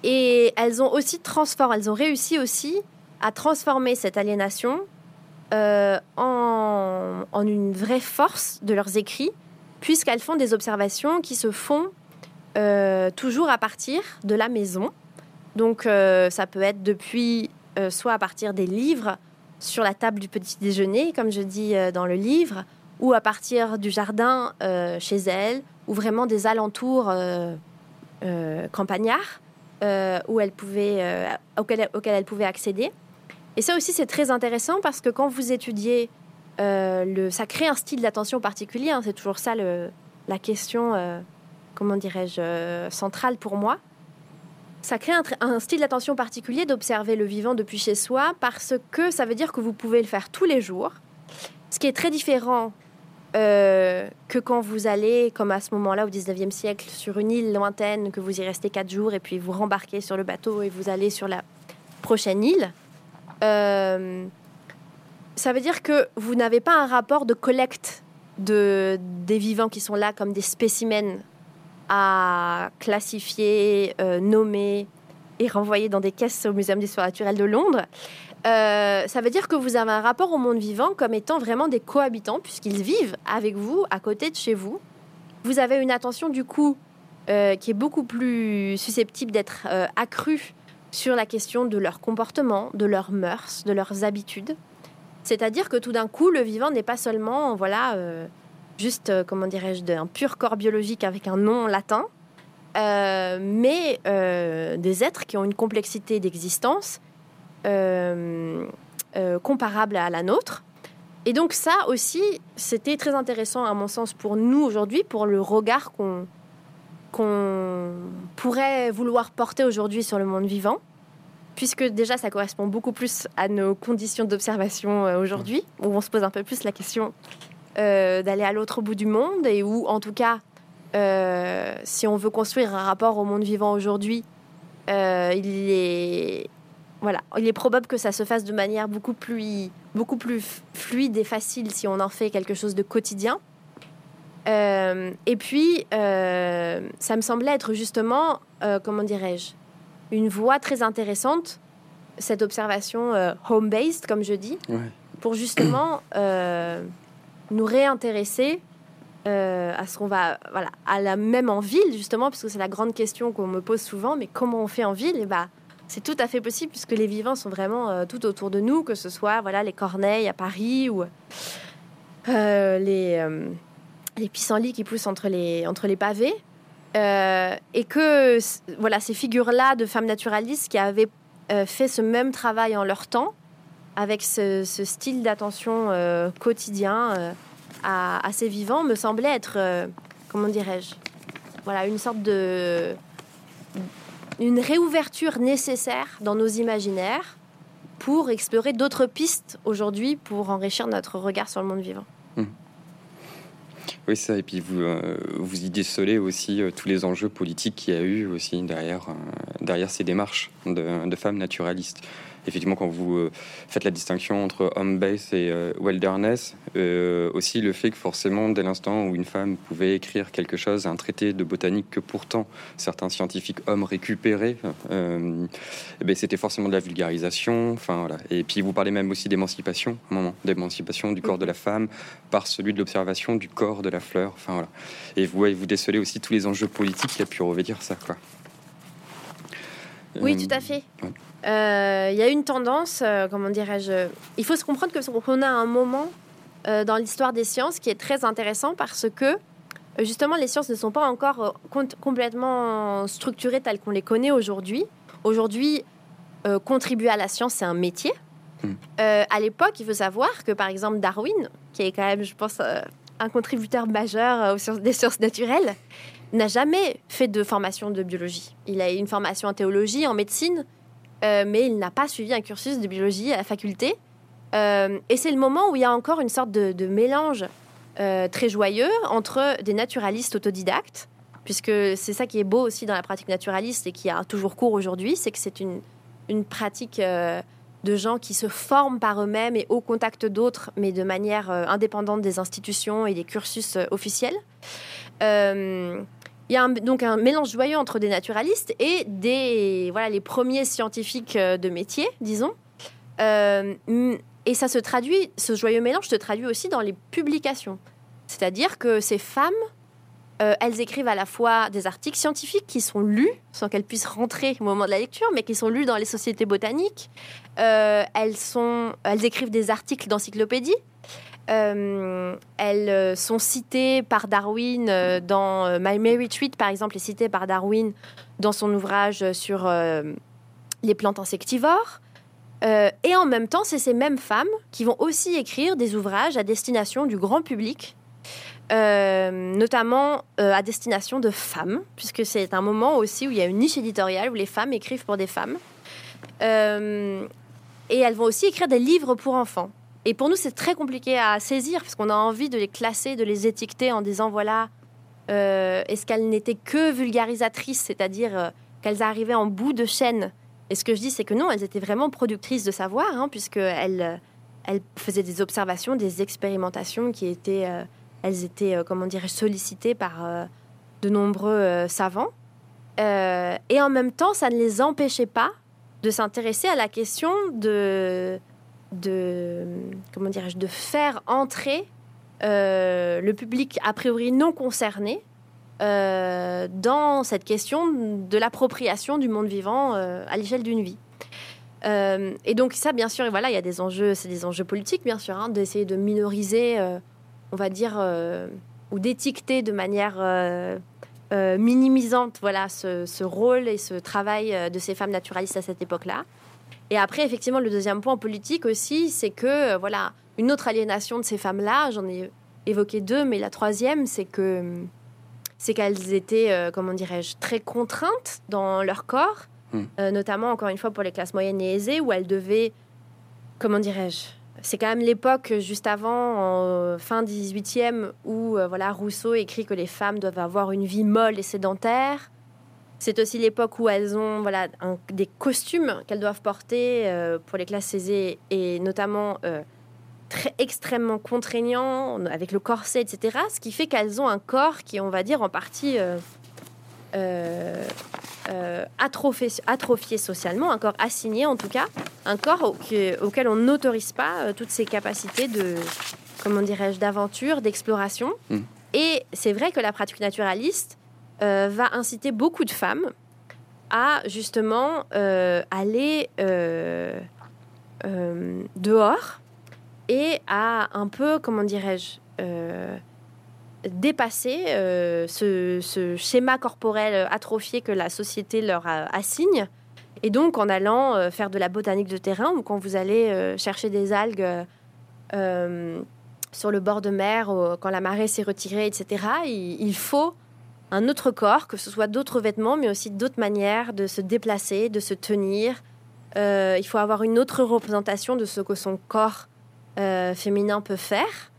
Et elles ont aussi transformé, elles ont réussi aussi à transformer cette aliénation euh, en, une vraie force de leurs écrits, puisqu'elles font des observations qui se font euh, toujours à partir de la maison. Donc euh, ça peut être depuis, soit à partir des livres sur la table du petit déjeuner, comme je dis dans le livre, ou à partir du jardin chez elles, ou vraiment des alentours euh, euh, campagnards euh, où elle pouvait, auxquels, elle pouvait accéder. Et ça aussi, c'est très intéressant parce que quand vous étudiez, le, ça crée un style d'attention particulier. Hein. c'est toujours ça le, la question, comment dirais-je, centrale pour moi. Ça crée un, style d'attention particulier d'observer le vivant depuis chez soi parce que ça veut dire que vous pouvez le faire tous les jours. Ce qui est très différent euh, que quand vous allez, comme à ce moment-là au 19e siècle, sur une île lointaine, que vous y restez quatre jours et puis vous rembarquez sur le bateau et vous allez sur la prochaine île, euh, ça veut dire que vous n'avez pas un rapport de collecte de, des vivants qui sont là comme des spécimens à classifier, euh, nommer et renvoyer dans des caisses au Muséum d'histoire naturelle de Londres. Euh, ça veut dire que vous avez un rapport au monde vivant comme étant vraiment des cohabitants, puisqu'ils vivent avec vous, à côté de chez vous. Vous avez une attention du coup euh, qui est beaucoup plus susceptible d'être accrue sur la question de leur comportement, de leurs mœurs, de leurs habitudes. C'est-à-dire que tout d'un coup, le vivant n'est pas seulement, voilà, juste, comment dirais-je, un pur corps biologique avec un nom latin, mais des êtres qui ont une complexité d'existence euh, euh, comparable à la nôtre. Et donc ça aussi, c'était très intéressant à mon sens pour nous aujourd'hui, pour le regard qu'on pourrait vouloir porter aujourd'hui sur le monde vivant, puisque déjà ça correspond beaucoup plus à nos conditions d'observation euh, aujourd'hui, où on se pose un peu plus la question d'aller à l'autre bout du monde, et où en tout cas, si on veut construire un rapport au monde vivant aujourd'hui, il est voilà, il est probable que ça se fasse de manière beaucoup plus, beaucoup plus fluide et facile si on en fait quelque chose de quotidien. Euh, et puis, euh, ça me semblait être justement, euh, comment dirais-je, une voie très intéressante, cette observation home-based, comme je dis, pour justement nous réintéresser à ce qu'on va, voilà, à la même en ville, justement, parce que c'est la grande question qu'on me pose souvent, mais comment on fait en ville? Et bah, c'est tout à fait possible, puisque les vivants sont vraiment tout autour de nous, que ce soit voilà, les Corneilles à Paris ou les, les pissenlits qui poussent entre les, entre les pavés. et que voilà ces figures-là de femmes naturalistes qui avaient fait ce même travail en leur temps, avec ce, style d'attention euh, quotidien euh, à, ces vivants, me semblait être, euh, comment dirais-je, voilà, une sorte de. une réouverture nécessaire dans nos imaginaires pour explorer d'autres pistes aujourd'hui pour enrichir notre regard sur le monde vivant. Mmh. Oui, ça. Et puis vous, vous y décelez aussi tous les enjeux politiques qu'il y a eu aussi derrière, derrière ces démarches de femmes naturalistes effectivement, quand vous euh, faites la distinction entre home base et euh, wilderness, euh, aussi le fait que forcément, dès l'instant où une femme pouvait écrire quelque chose, un traité de botanique que pourtant certains scientifiques hommes récupéraient, eh ben, c'était forcément de la vulgarisation. Voilà. Et puis vous parlez même aussi d'émancipation, d'émancipation du corps de la femme par celui de l'observation du corps de la fleur. Voilà. Et vous, vous décelez aussi tous les enjeux politiques qui a pu revêtir ça. Quoi. Oui, tout à fait. Euh, il y a une tendance, euh, comment dirais-je Il faut se comprendre que qu'on a un moment euh, dans l'histoire des sciences qui est très intéressant parce que justement les sciences ne sont pas encore complètement structurées telles qu'on les connaît aujourd'hui. Aujourd'hui, contribuer à la science, c'est un métier. Hmm. à l'époque, il faut savoir que par exemple Darwin, qui est quand même, je pense, un contributeur majeur aux sciences, des sciences naturelles, n'a jamais fait de formation de biologie. Il a une formation en théologie, en médecine, euh, mais il n'a pas suivi un cursus de biologie à la faculté. Euh, et c'est le moment où il y a encore une sorte de, mélange euh, très joyeux entre des naturalistes autodidactes, puisque c'est ça qui est beau aussi dans la pratique naturaliste et qui a toujours cours aujourd'hui, c'est que c'est une, une pratique de gens qui se forment par eux-mêmes et au contact d'autres, mais de manière indépendante des institutions et des cursus officiels. Il y a donc un mélange joyeux entre des naturalistes et des voilà les premiers scientifiques euh, de métier, disons. Euh, et ça se traduit, ce joyeux mélange se traduit aussi dans les publications. C'est-à-dire que ces femmes, euh, elles écrivent à la fois des articles scientifiques qui sont lus, sans qu'elles puissent rentrer au moment de la lecture, mais qui sont lus dans les sociétés botaniques. elles, sont, elles écrivent des articles d'encyclopédie. Euh, elles euh, sont citées par Darwin euh, dans My Mary Treat, par exemple, est citée par Darwin dans son ouvrage sur les plantes insectivores. et en même temps, c'est ces mêmes femmes qui vont aussi écrire des ouvrages à destination du grand public, notamment à destination de femmes, puisque c'est un moment aussi où il y a une niche éditoriale où les femmes écrivent pour des femmes. et elles vont aussi écrire des livres pour enfants. Et pour nous, c'est très compliqué à saisir parce qu'on a envie de les classer, de les étiqueter en disant voilà, euh, est-ce qu'elles n'étaient que vulgarisatrices, c'est-à-dire euh, qu'elles arrivaient en bout de chaîne? Et ce que je dis, c'est que non, elles étaient vraiment productrices de savoir, hein, puisqu'elles euh, elles faisaient des observations, des expérimentations qui étaient, elles étaient, comment dire, sollicitées par de nombreux savants. et en même temps, ça ne les empêchait pas de s'intéresser à la question de de comment dirais-je de faire entrer euh, le public a priori non concerné euh, dans cette question de l'appropriation du monde vivant euh, à l'échelle d'une vie. et donc ça, bien sûr, et voilà, il y a des enjeux, c'est des enjeux politiques, bien sûr, hein, d'essayer de minoriser, on va dire, ou d'étiqueter de manière minimisante, voilà, ce, ce, rôle et ce travail de ces femmes naturalistes à cette époque-là. Et après, effectivement, le deuxième point politique aussi, c'est que, euh, voilà, une autre aliénation de ces femmes-là, j'en ai évoqué deux, mais la troisième, c'est que c'est qu'elles étaient, euh, comment dirais-je, très contraintes dans leur corps, hmm. euh, notamment, encore une fois, pour les classes moyennes et aisées, où elles devaient, comment dirais-je, c'est quand même l'époque juste avant, en fin 18e, où voilà, Rousseau écrit que les femmes doivent avoir une vie molle et sédentaire. C'est aussi l'époque où elles ont voilà, des costumes qu'elles doivent porter euh, pour les classes aisées et notamment euh, très extrêmement contraignants avec le corset, etc. Ce qui fait qu'elles ont un corps qui, on va dire, en partie euh, atrophié, socialement, un corps assigné en tout cas, un corps auquel on n'autorise pas toutes ces capacités de, comment dirais-je, d'aventure, d'exploration. Mmh. Et c'est vrai que la pratique naturaliste va inciter beaucoup de femmes à justement aller dehors et à un peu, comment dirais-je, euh, dépasser euh, ce, schéma corporel atrophié que la société leur assigne. Et donc, en allant euh, faire de la botanique de terrain ou quand vous allez chercher des algues sur le bord de mer, quand la marée s'est retirée, etc., il, faut un autre corps, que ce soit d'autres vêtements, mais aussi d'autres manières de se déplacer, de se tenir. il faut avoir une autre représentation de ce que son corps euh, féminin peut faire.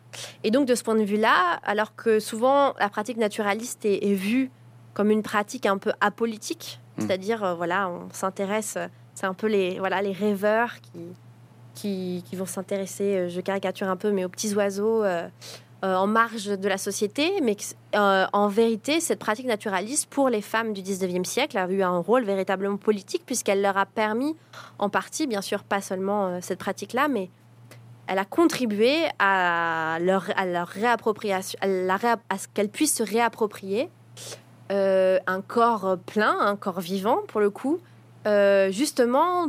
Et donc de ce point de vue-là, alors que souvent la pratique naturaliste est, vue comme une pratique un peu apolitique, hmm. c'est-à-dire euh, voilà, on s'intéresse, c'est un peu les voilà les rêveurs qui qui, vont s'intéresser, euh, je caricature un peu, mais aux petits oiseaux. En marge de la société, mais en vérité, cette pratique naturaliste pour les femmes du 19e siècle a eu un rôle véritablement politique puisqu'elle leur a permis, en partie, bien sûr, pas seulement cette pratique-là, mais elle a contribué à leur, à leur réappropriation, à, ce qu'elles puissent se réapproprier euh, un corps plein, un corps vivant pour le coup, euh, justement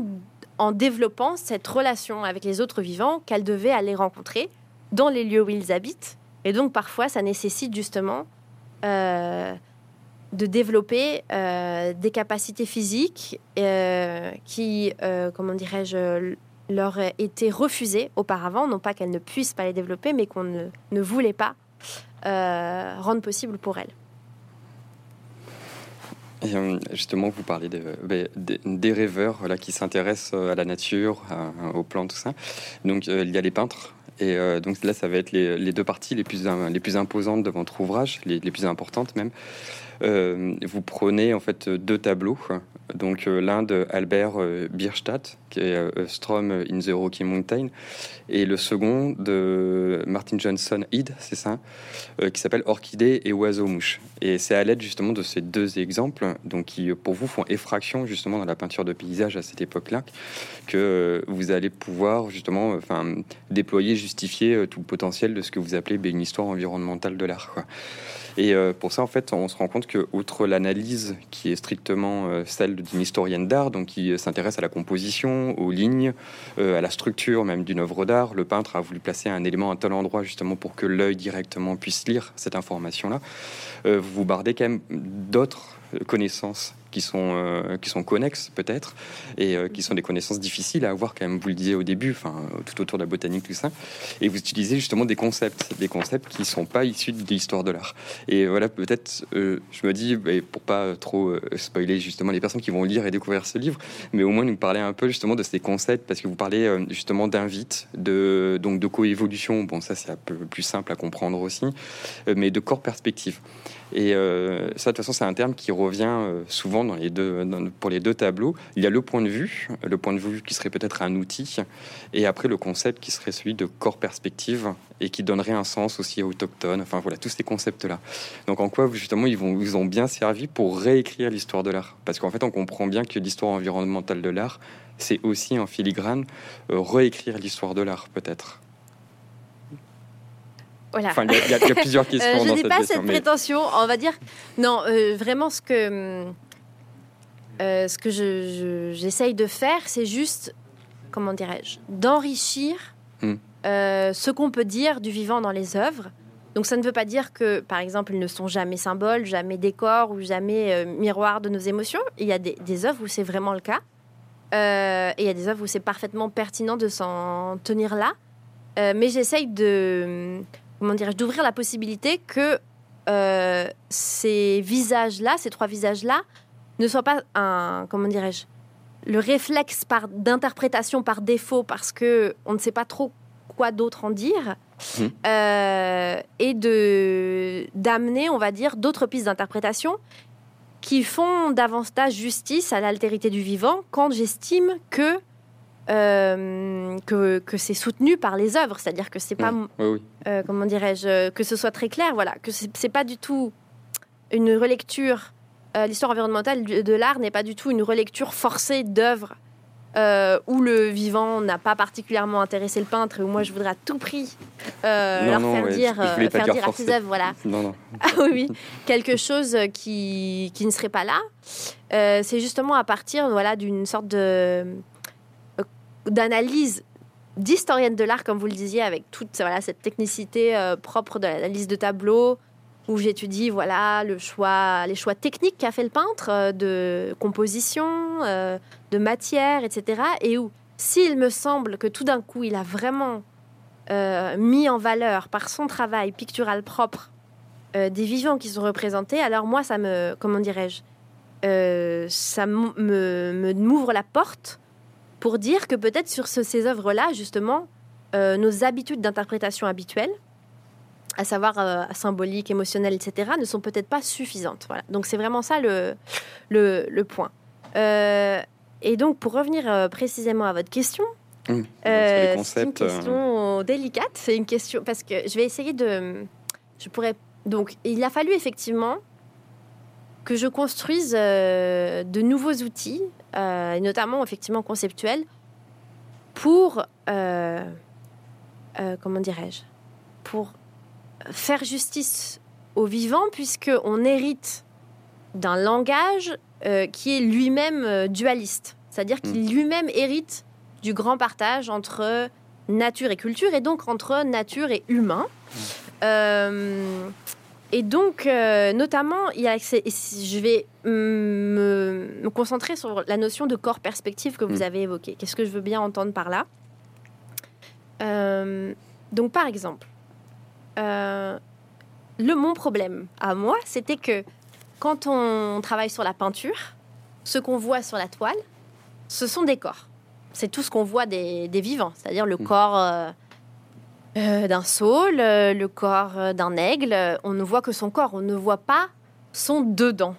en développant cette relation avec les autres vivants qu'elles devaient aller rencontrer dans les lieux où ils habitent. Et donc parfois, ça nécessite justement euh, de développer des capacités physiques qui, comment dirais-je, leur été refusé auparavant, non pas qu'elles ne puissent pas les développer, mais qu'on ne, ne, voulait pas euh, rendre possible pour elles. Euh, justement, vous parlez ben, des rêveurs là, qui s'intéressent euh, à la nature, aux plantes, tout ça. Donc, il y a les peintres. Et donc là, ça va être les, deux parties les plus, imposantes de votre ouvrage, les, plus importantes même. vous prenez en fait deux tableaux donc euh, l'un de Albert euh, Bierstadt, qui est euh, Strom in the Rocky Mountain, et le second de Martin Johnson Id, c'est ça, qui s'appelle Orchidée et Oiseau-mouche. Et c'est à l'aide justement de ces deux exemples, donc qui pour vous font effraction justement dans la peinture de paysage à cette époque-là, que vous allez pouvoir justement enfin, déployer, justifier tout le potentiel de ce que vous appelez une histoire environnementale de l'art. Et euh, pour ça, en fait, on se rend compte que, outre l'analyse qui est strictement euh, celle d'une historienne d'art, donc qui euh, s'intéresse à la composition, aux lignes, à la structure même d'une œuvre d'art, le peintre a voulu placer un élément à tel endroit justement pour que l'œil directement puisse lire cette information-là. vous vous bardez quand même d'autres connaissances qui sont, euh, qui sont connexes peut-être, et euh, qui sont des connaissances difficiles à avoir, quand même, vous le disiez au début, enfin, tout autour de la botanique, tout ça. Et vous utilisez justement des concepts, des concepts qui ne sont pas issus de l'histoire de l'art. Et voilà, peut-être, euh, je me dis, pour pas trop spoiler justement les personnes qui vont lire et découvrir ce livre, mais au moins nous parler un peu justement de ces concepts, parce que vous parlez justement d'invite, de, donc de coévolution, bon ça c'est un peu plus simple à comprendre aussi, mais de corps perspective. Et euh, ça, de toute façon, c'est un terme qui revient euh, souvent dans les deux, pour les deux tableaux. Il y a le point de vue, le point de vue qui serait peut-être un outil, et après le concept qui serait celui de corps perspective et qui donnerait un sens aussi autochtone. Enfin voilà, tous ces concepts-là. Donc en quoi justement ils, vont, ont bien servi pour réécrire l'histoire de l'art? Parce qu'en fait, on comprend bien que l'histoire environnementale de l'art, c'est aussi en filigrane euh, réécrire l'histoire de l'art peut-être. Voilà. Enfin, il y, a plusieurs questions. je n'ai pas cette prétention. On va dire, non, euh, vraiment, ce que, euh, ce que j'essaye de faire, c'est juste, comment dirais-je, d'enrichir hmm. euh, ce qu'on peut dire du vivant dans les œuvres. Donc, ça ne veut pas dire que, par exemple, ils ne sont jamais symboles, jamais décors ou jamais miroirs de nos émotions. Il y a des, des œuvres où c'est vraiment le cas. et il y a des œuvres où c'est parfaitement pertinent de s'en tenir là. mais j'essaye de comment dirais-je, d'ouvrir la possibilité que euh, ces visages-là, ces trois visages-là, ne soient pas un, comment dirais-je, le réflexe par d'interprétation par défaut parce que on ne sait pas trop quoi d'autre en dire, mmh. euh, et de d'amener, on va dire, d'autres pistes d'interprétation qui font davantage justice à l'altérité du vivant quand j'estime que euh, que, que c'est soutenu par les œuvres, c'est-à-dire que c'est pas, mmh. euh, comment dirais-je, que ce soit très clair, voilà, que c'est pas du tout une relecture l'histoire environnementale de l'art n'est pas du tout une relecture forcée d'œuvres euh, où le vivant n'a pas particulièrement intéressé le peintre et où moi je voudrais à tout prix euh, leur faire dire, euh, faire dire à ses œuvres, voilà. Non, non. Ah oui, quelque chose qui, qui ne serait pas là. c'est justement à partir voilà, d'une sorte de, d'analyse d'historienne de l'art, comme vous le disiez, avec toute voilà, cette technicité propre de l'analyse de tableau, où j'étudie voilà le choix, les choix techniques qu'a fait le peintre euh, de composition, euh, de matière, etc. Et où, s'il me semble que tout d'un coup, il a vraiment euh, mis en valeur par son travail pictural propre des vivants qui sont représentés, alors moi, ça me, comment dirais-je, ça me m'ouvre la porte pour dire que peut-être sur ces œuvres-là, justement, nos habitudes d'interprétation habituelles à savoir euh, symbolique, émotionnelle, etc., ne sont peut-être pas suffisantes. Voilà. Donc c'est vraiment ça le, le, point. Euh, et donc pour revenir euh, précisément à votre question, mmh. c'est une question délicate. C'est une question parce que je vais essayer de. Je pourrais donc il a fallu effectivement que je construise de nouveaux outils, notamment effectivement conceptuels, pour comment dirais-je, pour faire justice au vivant, puisqu'on hérite d'un langage euh, qui est lui-même euh, dualiste. C'est-à-dire qu'il mm. lui-même hérite du grand partage entre nature et culture, et donc entre nature et humain. Mm. Euh, et donc, notamment, il y a, je vais me, concentrer sur la notion de corps perspective que vous mm. avez évoquée. Qu'est-ce que je veux bien entendre par là Donc, par exemple, euh, le mon problème à moi, c'était que quand on travaille sur la peinture, ce qu'on voit sur la toile, ce sont des corps. C'est tout ce qu'on voit des, vivants, c'est-à-dire le mm. corps euh, euh, d'un saule, le corps d'un aigle. On ne voit que son corps, on ne voit pas son dedans.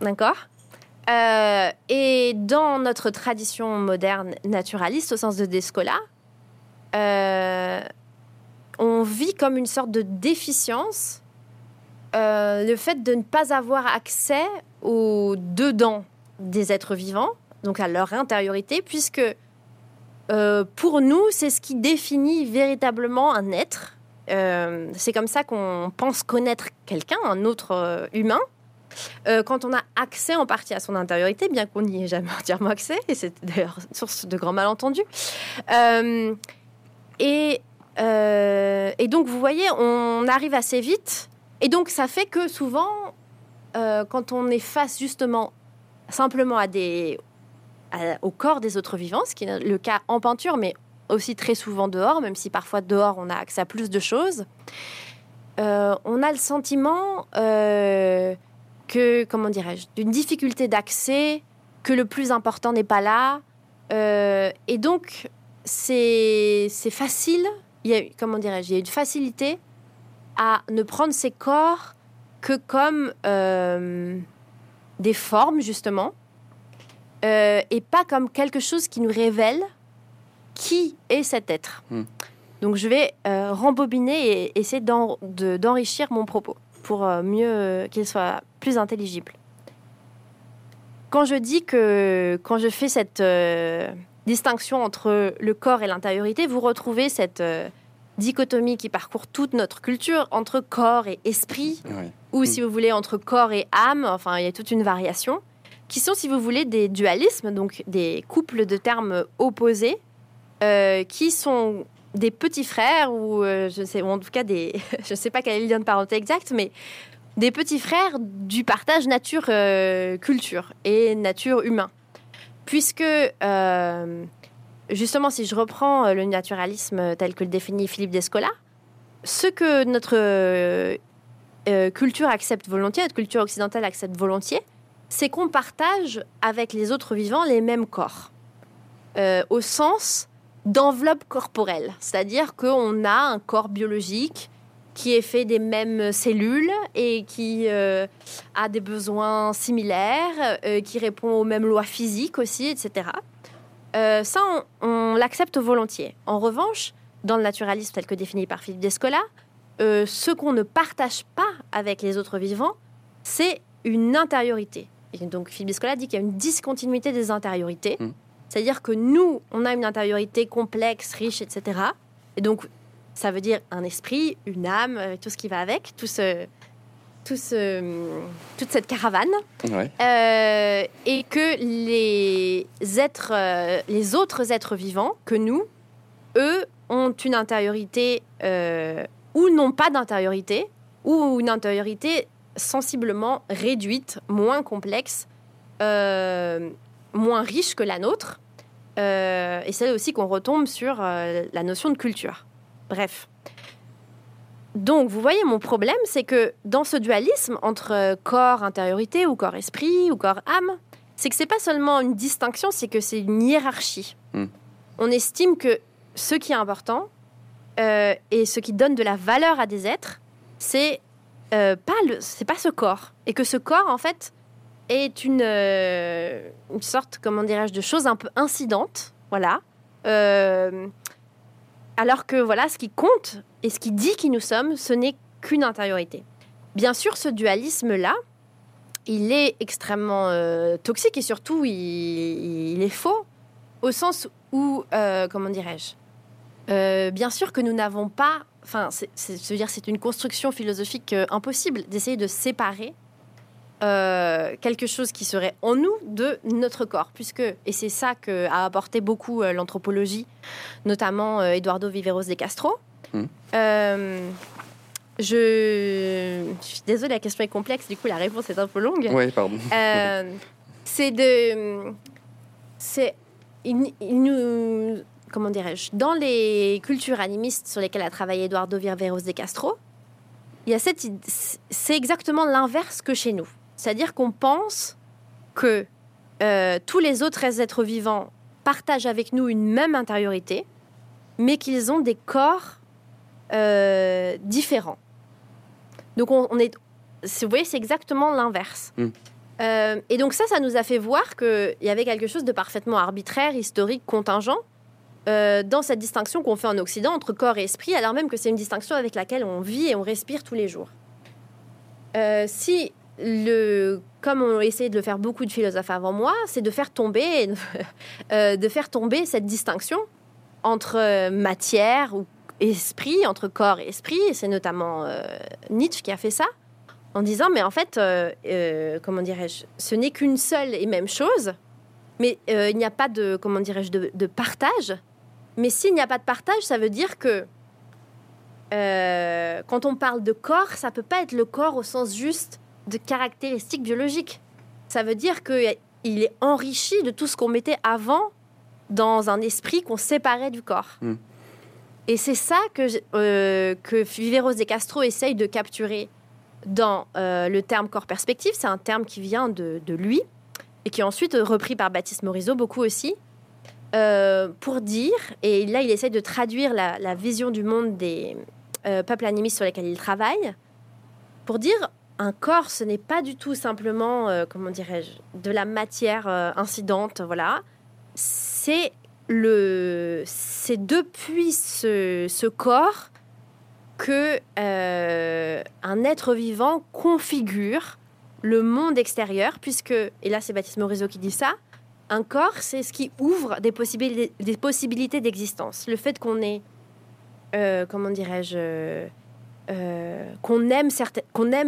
D'accord? Et dans notre tradition moderne naturaliste, au sens de Descola, on vit comme une sorte de déficience euh, le fait de ne pas avoir accès aux dedans des êtres vivants, donc à leur intériorité, puisque euh, pour nous, c'est ce qui définit véritablement un être. Euh, c'est comme ça qu'on pense connaître quelqu'un, un autre humain. quand on a accès en partie à son intériorité, bien qu'on n'y ait jamais entièrement accès, et c'est d'ailleurs source de grands malentendus. et euh, donc, vous voyez, on arrive assez vite. Et donc, ça fait que souvent, euh, quand on est face justement simplement à des, au corps des autres vivants, ce qui est le cas en peinture, mais aussi très souvent dehors, même si parfois dehors on a accès à plus de choses, euh, on a le sentiment que, comment dirais-je, d'une difficulté d'accès, que le plus important n'est pas là. et donc, c'est facile il y a, comment dirais-je, il y a une facilité à ne prendre ces corps que comme euh, des formes, justement, euh, et pas comme quelque chose qui nous révèle qui est cet être. Hmm. Donc je vais euh, rembobiner et essayer d'enrichir mon propos pour mieux qu'il soit plus intelligible. Quand je dis que quand je fais cette distinction entre le corps et l'intériorité, vous retrouvez cette euh, dichotomie qui parcourt toute notre culture entre corps et esprit, ou mm. si vous voulez entre corps et âme, enfin il y a toute une variation, qui sont si vous voulez des dualismes, donc des couples de termes opposés, euh, qui sont des petits frères, ou euh, je en tout cas des, je ne sais pas quel est le lien de parenté exact, mais des petits frères du partage nature-culture et nature-humain puisque euh, justement, si je reprends euh, le naturalisme tel que le définit Philippe Descola, ce que notre euh, culture accepte volontiers, notre culture occidentale accepte volontiers, c'est qu'on partage avec les autres vivants les mêmes corps, au sens d'enveloppe corporelle, c'est-à-dire qu'on a un corps biologique qui est fait des mêmes cellules et qui euh, a des besoins similaires, euh, qui répond aux mêmes lois physiques aussi, etc. Euh, ça, on, l'accepte volontiers. En revanche, dans le naturalisme tel que défini par Philippe Descola, ce qu'on ne partage pas avec les autres vivants, c'est une intériorité. Et donc Philippe Descola dit qu'il y a une discontinuité des intériorités. Mm. C'est-à-dire que nous, on a une intériorité complexe, riche, etc. Et donc, ça veut dire un esprit, une âme, euh, tout ce qui va avec, tout ce, tout ce, toute cette caravane. Ouais. Euh, et que les êtres, euh, les autres êtres vivants que nous, eux, ont une intériorité euh, ou n'ont pas d'intériorité, ou une intériorité sensiblement réduite, moins complexe, euh, moins riche que la nôtre. Euh, et c'est aussi qu'on retombe sur euh, la notion de culture. Bref. Donc, vous voyez, mon problème, c'est que dans ce dualisme entre euh, corps, intériorité, ou corps-esprit, ou corps-âme, c'est que c'est pas seulement une distinction, c'est que c'est une hiérarchie. Hmm. On estime que ce qui est important et ce qui donne de la valeur à des êtres, c'est euh, pas c'est pas ce corps, et que ce corps, en fait, est une, euh, une sorte, comment dirais-je, de chose un peu incidente, voilà. Euh, alors que voilà, ce qui compte et ce qui dit qui nous sommes, ce n'est qu'une intériorité. Bien sûr, ce dualisme-là, il est extrêmement euh, toxique et surtout, il, il est faux au sens où, comment dirais-je, bien sûr que nous n'avons pas, enfin, c'est, dire, c'est une construction philosophique euh, impossible d'essayer de séparer euh, quelque chose qui serait en nous de notre corps, puisque, et c'est ça que a apporté beaucoup euh, l'anthropologie, notamment euh, Eduardo Viveros de Castro. Euh, je... je suis désolée, la question est complexe, du coup la réponse est un peu longue. Ouais, pardon. C'est de. C'est. Il, il nous. Comment dirais-je Dans les cultures animistes sur lesquelles a travaillé Eduardo Viveros de Castro, il y a cette. C'est exactement l'inverse que chez nous. C'est-à-dire qu'on pense que euh, tous les autres êtres vivants partagent avec nous une même intériorité, mais qu'ils ont des corps euh, différents. Donc on, on est. Vous voyez, c'est exactement l'inverse. Mm. Euh, et donc ça, ça nous a fait voir qu'il y avait quelque chose de parfaitement arbitraire, historique, contingent euh, dans cette distinction qu'on fait en Occident entre corps et esprit, alors même que c'est une distinction avec laquelle on vit et on respire tous les jours. Euh, si le, comme on a essayé de le faire beaucoup de philosophes avant moi, c'est de faire tomber, euh, de faire tomber cette distinction entre matière ou esprit, entre corps et esprit. C'est notamment Nietzsche qui a fait ça en disant mais en fait, comment dirais-je, ce n'est qu'une seule et même chose, mais il n'y a pas de comment dirais-je de partage. Mais s'il n'y a pas de partage, ça veut dire que euh, quand on parle de corps, ça peut pas être le corps au sens juste de caractéristiques biologiques. Ça veut dire que il est enrichi de tout ce qu'on mettait avant dans un esprit qu'on séparait du corps. Mm. Et c'est ça que, euh, que Viveros de Castro essaye de capturer dans euh, le terme corps perspective. C'est un terme qui vient de, de lui et qui est ensuite repris par Baptiste Morisot beaucoup aussi, euh, pour dire, et là il essaye de traduire la, vision du monde des euh, peuples animistes sur lesquels il travaille, pour dire un corps, ce n'est pas du tout simplement, euh, comment dirais-je, de la matière incidente, voilà. C'est le, c'est depuis ce, corps que un être vivant configure le monde extérieur, puisque, et là c'est Baptiste Morisot qui dit ça, un corps, c'est ce qui ouvre des possibilités, d'existence. Le fait qu'on ait, euh, comment dirais-je, euh, qu'on aime,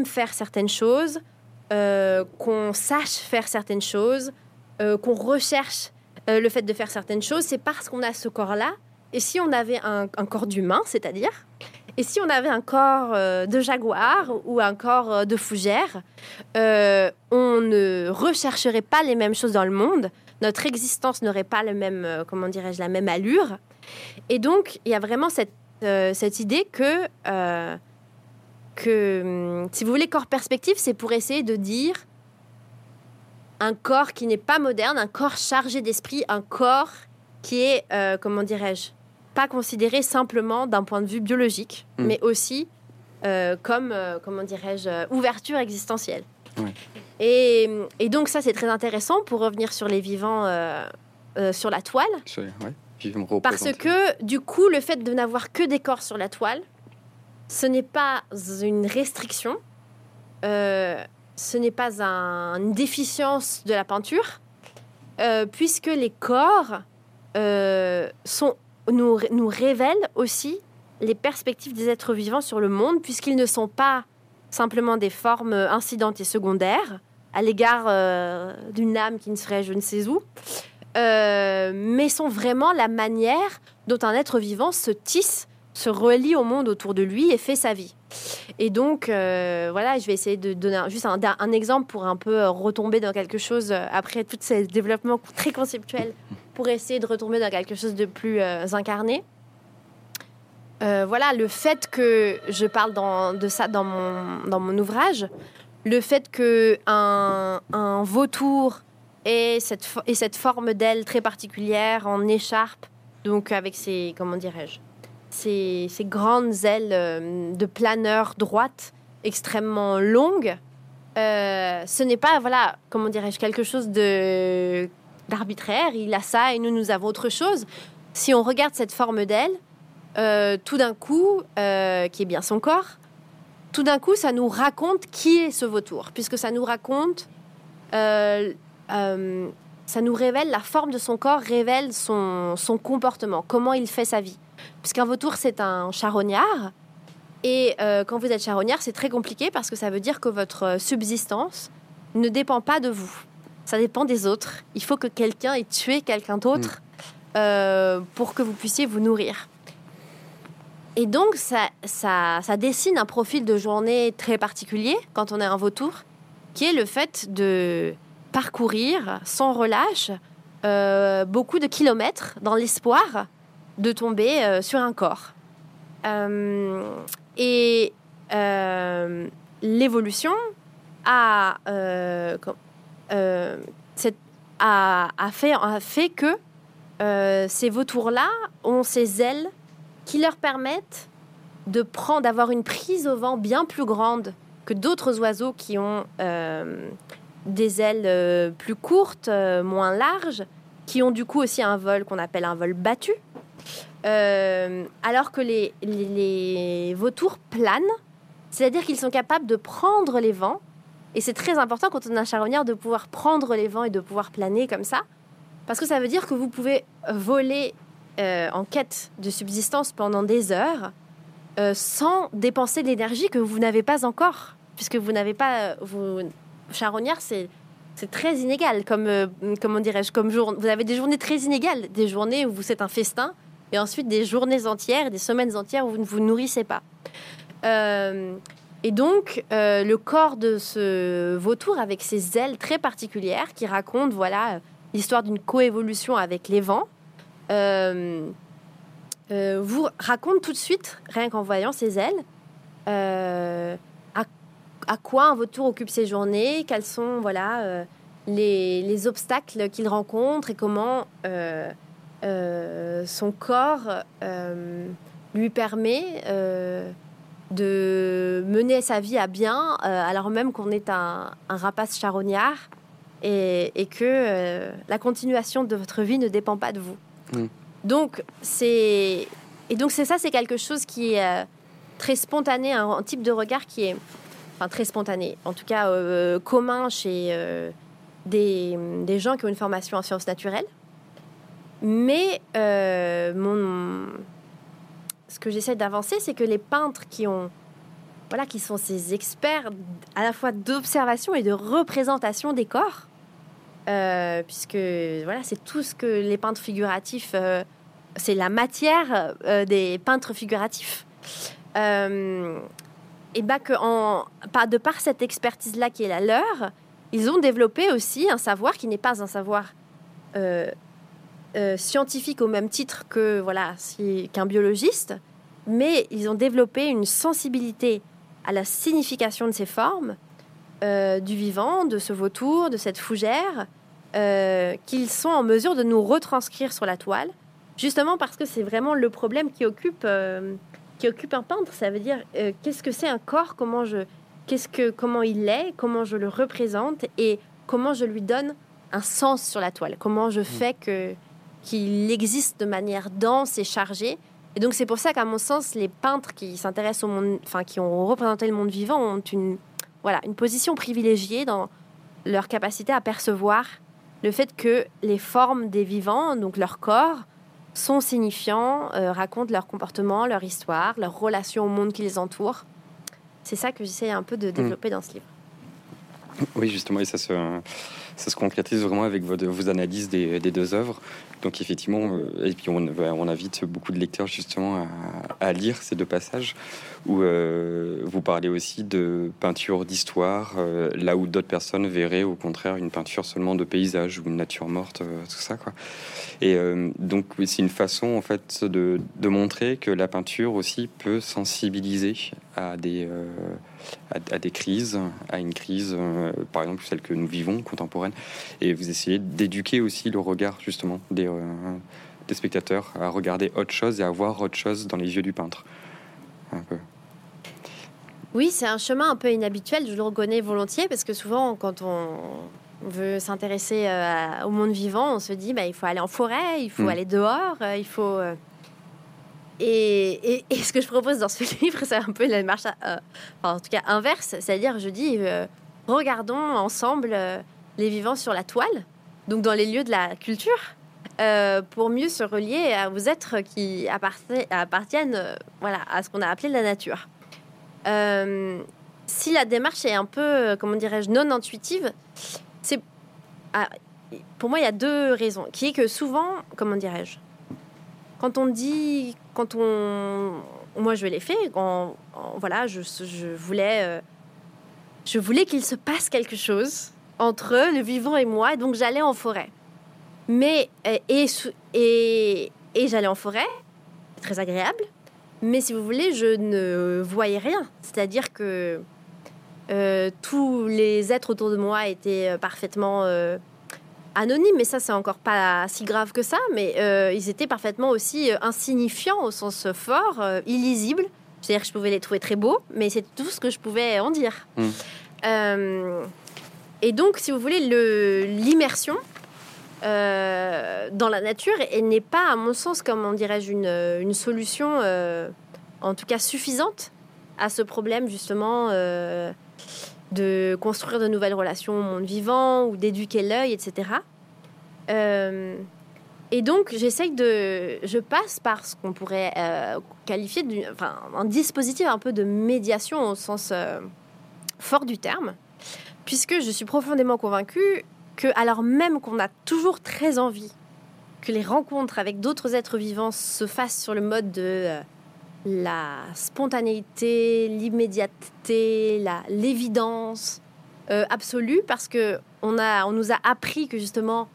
faire certaines choses, euh, qu'on sache faire certaines choses, qu'on recherche le fait de faire certaines choses, c'est parce qu'on a ce corps-là. Et si on avait un, corps d'humain, c'est-à-dire, et si on avait un corps de jaguar ou un corps de fougère, on ne rechercherait pas les mêmes choses dans le monde. Notre existence n'aurait pas le même, euh, comment dirais-je, la même allure. Et donc, il y a vraiment cette, euh, cette idée que, euh, que, hum, si vous voulez, corps perspective, c'est pour essayer de dire un corps qui n'est pas moderne, un corps chargé d'esprit, un corps qui est, euh, comment dirais-je, pas considéré simplement d'un point de vue biologique, Mm. mais aussi comme, comment dirais-je, ouverture existentielle. Ouais. Et, et donc ça, c'est très intéressant pour revenir sur les vivants euh, euh, sur la toile, Je- ouais, parce que du coup, le fait de n'avoir que des corps sur la toile, ce n'est pas une restriction, euh, ce n'est pas une déficience de la peinture, puisque les corps sont, nous, nous révèlent aussi les perspectives des êtres vivants sur le monde, puisqu'ils ne sont pas simplement des formes incidentes et secondaires à l'égard euh, d'une âme qui ne serait je ne sais où, euh, mais sont vraiment la manière dont un être vivant se tisse, se relie au monde autour de lui et fait sa vie. Et donc, euh, voilà, je vais essayer de donner juste un, exemple pour un peu retomber dans quelque chose, après tous ces développements très conceptuels, pour essayer de retomber dans quelque chose de plus incarné. Voilà, le fait que je parle de ça dans mon, ouvrage, le fait que un, vautour ait cette, forme d'aile très particulière en écharpe, donc avec ses, comment dirais-je, grandes ailes euh, de planeur droite extrêmement longues, euh, ce n'est pas, voilà, comment dirais-je, quelque chose d'arbitraire. Il a ça et nous, nous avons autre chose. Si on regarde cette forme d'aile, euh, tout d'un coup, qui est bien son corps, tout d'un coup, ça nous raconte qui est ce vautour, puisque ça nous raconte, euh, ça nous révèle la forme de son corps, révèle son, comportement, comment il fait sa vie. Puisqu'un vautour, c'est un charognard. Et quand vous êtes charognard, c'est très compliqué parce que ça veut dire que votre subsistance ne dépend pas de vous. Ça dépend des autres. Il faut que quelqu'un ait tué quelqu'un d'autre mm. pour que vous puissiez vous nourrir. Et donc, ça, ça, dessine un profil de journée très particulier quand on est un vautour, qui est le fait de parcourir sans relâche euh, beaucoup de kilomètres dans l'espoir de tomber euh, sur un corps. Euh, et l'évolution a, fait, a fait que ces vautours-là ont ces ailes qui leur permettent de prendre, d'avoir une prise au vent bien plus grande que d'autres oiseaux qui ont euh, des ailes euh, plus courtes, euh, moins larges, qui ont du coup aussi un vol qu'on appelle un vol battu, alors que les, les, vautours planent, c'est-à-dire qu'ils sont capables de prendre les vents, et c'est très important quand on est un charognard de pouvoir prendre les vents et de pouvoir planer comme ça, parce que ça veut dire que vous pouvez voler euh, en quête de subsistance pendant des heures euh, sans dépenser l'énergie que vous n'avez pas encore, puisque vous n'avez pas... Euh, vous, charognard, c'est c'est très inégal comme comment dirais-je comme jour vous avez des journées très inégales des journées où vous êtes un festin et ensuite des journées entières des semaines entières où vous ne vous nourrissez pas. Et donc le corps de ce vautour avec ses ailes très particulières qui racontent voilà l'histoire d'une coévolution avec les vents euh, euh, vous raconte tout de suite, rien qu'en voyant ses ailes, euh, à, quoi un vautour occupe ses journées, quels sont voilà les, obstacles qu'il rencontre et comment son corps lui permet de mener sa vie à bien, alors même qu'on est un, rapace charognard et que la continuation de votre vie ne dépend pas de vous. Mm. Donc, c'est. Et donc, c'est ça, c'est quelque chose qui est euh, très spontané, un, type de regard qui est. Enfin, très spontané, en tout cas euh, commun chez euh, des, des, gens qui ont une formation en sciences naturelles. Mais mon, ce que j'essaie d'avancer, c'est que les peintres qui ont. Voilà, qui sont ces experts à la fois d'observation et de représentation des corps, euh, puisque voilà, c'est tout ce que les peintres figuratifs, euh, c'est la matière euh, des peintres figuratifs. et bah que en, de par cette expertise-là qui est la leur, ils ont développé aussi un savoir qui n'est pas un savoir scientifique au même titre que voilà qu'un biologiste, mais ils ont développé une sensibilité à la signification de ces formes euh, du vivant, de ce vautour, de cette fougère, euh, qu'ils sont en mesure de nous retranscrire sur la toile, justement parce que c'est vraiment le problème qui occupe, euh, qui occupe un peintre. Ça veut dire qu'est-ce que c'est un corps, comment, je, qu'est-ce que, comment il est, comment je le représente? Et comment je lui donne un sens sur la toile, comment je mmh. fais que, qu'il existe de manière dense et chargée? Et donc c'est pour ça qu'à mon sens, les peintres qui s'intéressent au monde, enfin qui ont représenté le monde vivant ont une voilà, une position privilégiée dans leur capacité à percevoir le fait que les formes des vivants, donc leur corps, sont signifiants, euh, racontent leur comportement, leur histoire, leur relation au monde qui les entoure. C'est ça que j'essaie un peu de développer dans ce livre. Oui, justement, et ça se, ça se concrétise vraiment avec vos, analyses des, deux œuvres. Donc effectivement, euh, et puis on, invite beaucoup de lecteurs justement à, lire ces deux passages où euh, vous parlez aussi de peinture d'histoire, euh, là où d'autres personnes verraient au contraire une peinture seulement de paysage ou une nature morte, tout ça quoi. Et donc c'est une façon en fait de, montrer que la peinture aussi peut sensibiliser à des à, à, des crises, à une crise, euh, par exemple celle que nous vivons contemporaine, et vous essayez d'éduquer aussi le regard justement des, des spectateurs à regarder autre chose et à voir autre chose dans les yeux du peintre. Un peu. Oui, c'est un chemin un peu inhabituel, je le reconnais volontiers, parce que souvent, quand on veut s'intéresser euh, au monde vivant, on se dit bah, il faut aller en forêt, il faut mmh. aller dehors, euh, il faut. Et, ce que je propose dans ce livre, c'est un peu la démarche, euh, en tout cas inverse, c'est-à-dire je dis euh, regardons ensemble euh, les vivants sur la toile, donc dans les lieux de la culture, pour mieux se relier à, aux êtres qui appartiennent voilà, à ce qu'on a appelé la nature. Si la démarche est un peu, comment dirais-je, non intuitive, c'est ah, pour moi il y a deux raisons. Qui est que souvent, comment dirais-je, quand on dit, quand on, moi je l'ai fait, quand, voilà, je, voulais, euh, je voulais qu'il se passe quelque chose entre le vivant et moi, donc j'allais en forêt. Mais et et, et j'allais en forêt, très agréable. Mais si vous voulez, je ne voyais rien. C'est-à-dire que euh, tous les êtres autour de moi étaient euh, parfaitement euh, anonymes, mais ça, c'est encore pas si grave que ça. Mais euh, ils étaient parfaitement aussi euh, insignifiants au sens fort, euh, illisibles. C'est-à-dire que je pouvais les trouver très beaux, mais c'est tout ce que je pouvais en dire. Mmh. et donc, si vous voulez, l'immersion euh, dans la nature et n'est pas, à mon sens, comment dirais-je, une, une, solution, euh, en tout cas suffisante, à ce problème justement euh, de construire de nouvelles relations au monde vivant ou d'éduquer l'œil, etc. Euh, et donc, j'essaye de. Je passe par ce qu'on pourrait euh, qualifier d'un enfin, un dispositif un peu de médiation au sens fort du terme, puisque je suis profondément convaincue que, alors même qu'on a toujours très envie que les rencontres avec d'autres êtres vivants se fassent sur le mode de euh, la spontanéité, l'immédiateté, l'évidence euh, absolue, parce que on, a, on nous a appris que justement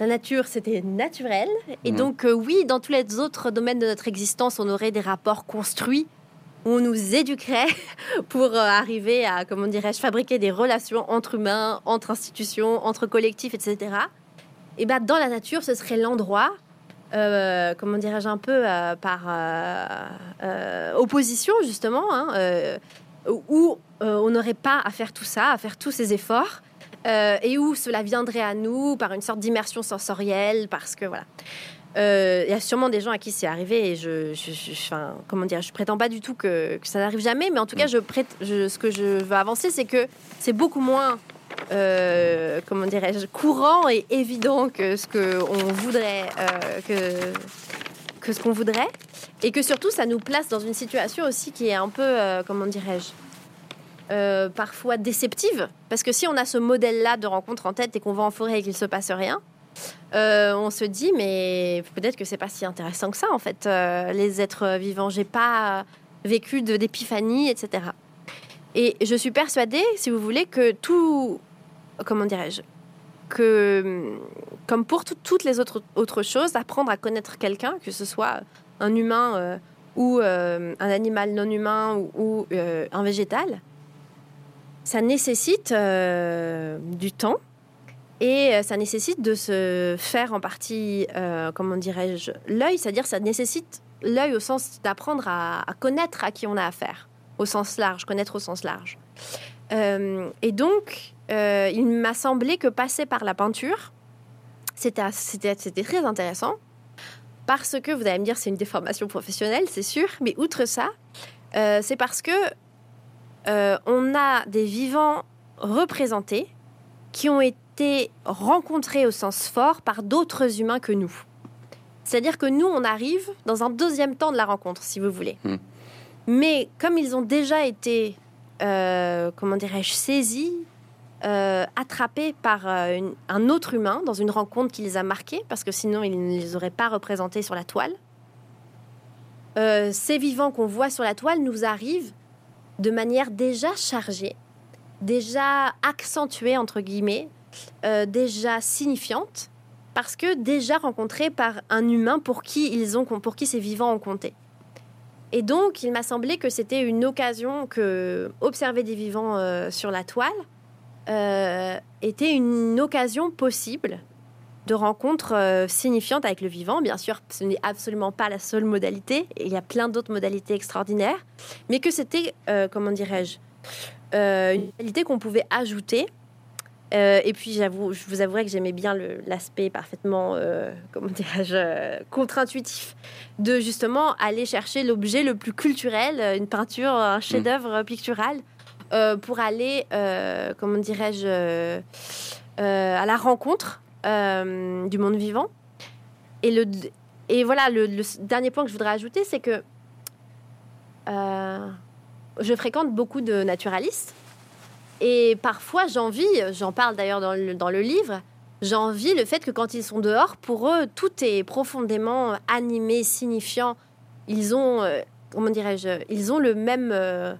la nature c'était naturel, et mmh. donc euh, oui, dans tous les autres domaines de notre existence, on aurait des rapports construits on nous éduquerait pour euh, arriver à, comment dirais-je, fabriquer des relations entre humains, entre institutions, entre collectifs, etc. Et bien, dans la nature, ce serait l'endroit, euh, comment dirais-je, un peu euh, par euh, opposition, justement, hein, où on n'aurait pas à faire tout ça, à faire tous ces efforts. et où cela viendrait à nous par une sorte d'immersion sensorielle, parce que voilà. Il y a sûrement des gens à qui c'est arrivé et je, je, je, enfin, comment dire, je prétends pas du tout que, que ça n'arrive jamais, mais en tout cas, je prête, je, ce que je veux avancer, c'est que c'est beaucoup moins, euh, comment dirais-je, courant et évident que ce que on voudrait, euh, que ce qu'on voudrait, et que surtout, ça nous place dans une situation aussi qui est un peu, euh, comment dirais-je. Parfois déceptive. Parce que si on a ce modèle là de rencontre en tête et qu'on va en forêt et qu'il se passe rien on se dit mais peut-être que c'est pas si intéressant que ça en fait. Les êtres vivants j'ai pas vécu d'épiphanie etc et je suis persuadée si vous voulez que tout comment dirais-je que comme pour tout, toutes les autres choses apprendre à connaître quelqu'un que ce soit un humain euh, ou euh, un animal non humain ou, euh, un végétal ça nécessite du temps et ça nécessite de se faire en partie, comment dirais-je, l'œil, c'est-à-dire ça nécessite l'œil au sens d'apprendre à, connaître à qui on a affaire, au sens large, connaître au sens large. Euh, et donc, euh, il m'a semblé que passer par la peinture, c'était très intéressant, parce que, vous allez me dire, c'est une déformation professionnelle, c'est sûr, mais outre ça, euh, c'est parce que on a des vivants représentés qui ont été rencontrés au sens fort par d'autres humains que nous. C'est-à-dire que nous, on arrive dans un deuxième temps de la rencontre, si vous voulez. Hmm. Mais comme ils ont déjà été, euh, comment dirais-je, saisis, euh, attrapés par euh, un autre humain dans une rencontre qui les a marqués, parce que sinon ils ne les auraient pas représentés sur la toile, ces vivants qu'on voit sur la toile nous arrivent de manière déjà chargée, déjà accentuée, entre guillemets, déjà signifiante, parce que déjà rencontrés par un humain pour qui, ils ont, pour qui ces vivants ont compté. Et donc, il m'a semblé que c'était une occasion que observer des vivants euh, sur la toile euh, était une occasion possible de rencontre euh, signifiante avec le vivant. Bien sûr, ce n'est absolument pas la seule modalité. Il y a plein d'autres modalités extraordinaires, mais que c'était, comment dirais-je, une modalité qu'on pouvait ajouter euh, et puis, j'avoue, je vous avouerai que j'aimais bien l'aspect parfaitement, euh, comment dirais-je, euh, contre-intuitif de justement aller chercher l'objet le plus culturel, une peinture, un chef-d'œuvre pictural, pour aller, comment dirais-je, à la rencontre du monde vivant. Et, le, et voilà, le, le dernier point que je voudrais ajouter, c'est que je fréquente beaucoup de naturalistes et parfois, j'envie, j'en parle d'ailleurs dans le, dans le livre, j'envie le fait que quand ils sont dehors, pour eux, tout est profondément animé, signifiant. Ils ont, euh, comment dirais-je, ils ont le même euh,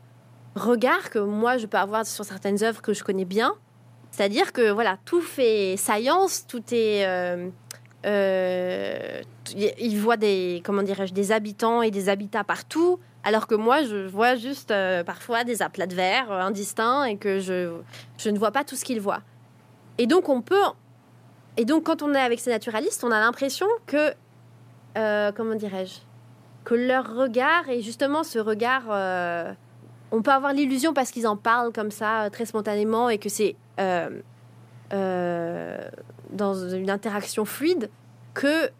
regard que moi je peux avoir sur certaines œuvres que je connais bien. C'est-à-dire que voilà, tout fait science, tout est. Euh, ils voient des, comment dirais-je, des habitants et des habitats partout. Alors que moi, je vois juste euh, parfois des aplats de verre euh, indistincts et que je, ne vois pas tout ce qu'ils voient. Et donc, on peut. Et donc, quand on est avec ces naturalistes, on a l'impression que. Euh, comment dirais-je Que leur regard, et justement ce regard. on peut avoir l'illusion parce qu'ils en parlent comme ça, très spontanément, et que c'est. dans une interaction fluide, que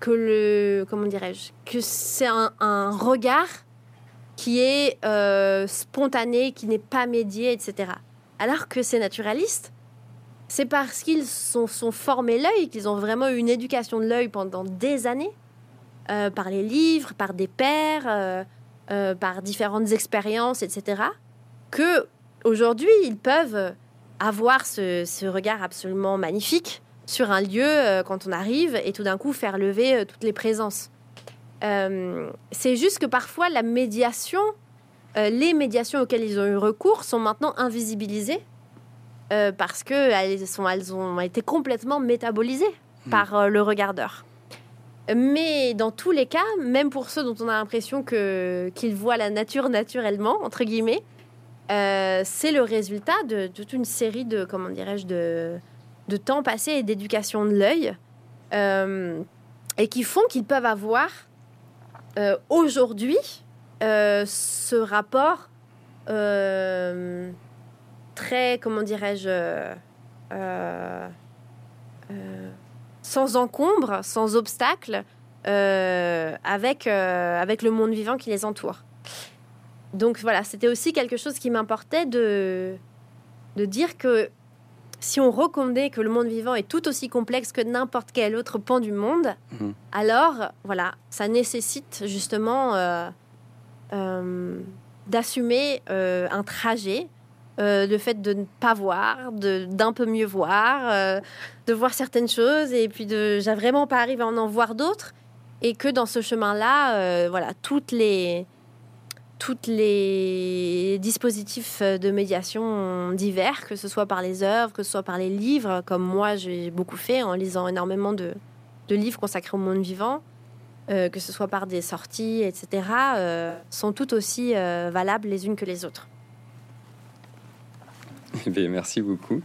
que le comment dirais-je que c'est un, regard qui est euh, spontané, qui n'est pas médié, etc. Alors que c'est naturaliste, c'est parce qu'ils sont, sont formés l'œil, qu'ils ont vraiment eu une éducation de l'œil pendant des années, euh, par les livres, par des pères, euh, par différentes expériences, etc. Que aujourd'hui ils peuvent avoir ce regard absolument magnifique sur un lieu euh, quand on arrive et tout d'un coup faire lever euh, toutes les présences. Euh, c'est juste que parfois la médiation, les médiations auxquelles ils ont eu recours sont maintenant invisibilisées parce qu'elles elles ont été complètement métabolisées mmh. par le regardeur. Mais dans tous les cas, même pour ceux dont on a l'impression que, qu'ils voient la nature naturellement, entre guillemets, c'est le résultat de toute une série de, comment dirais-je, de, de temps passé et d'éducation de l'œil, euh, et qui font qu'ils peuvent avoir euh, aujourd'hui euh, ce rapport très, comment dirais-je, sans encombre, sans obstacle, avec, avec le monde vivant qui les entoure. Donc voilà, c'était aussi quelque chose qui m'importait de, de dire que si on reconnaît que le monde vivant est tout aussi complexe que n'importe quel autre pan du monde, mhm. alors voilà, ça nécessite justement euh, euh, d'assumer euh, un trajet, le fait de ne pas voir, d'un peu mieux voir, de voir certaines choses et puis de j'ai vraiment pas arrivé à en voir d'autres, et que dans ce chemin-là, voilà, toutes les tous les dispositifs de médiation divers, que ce soit par les œuvres, que ce soit par les livres, comme moi j'ai beaucoup fait en lisant énormément de, livres consacrés au monde vivant, euh, que ce soit par des sorties, etc., euh, sont tout aussi euh, valables les unes que les autres. Eh merci beaucoup.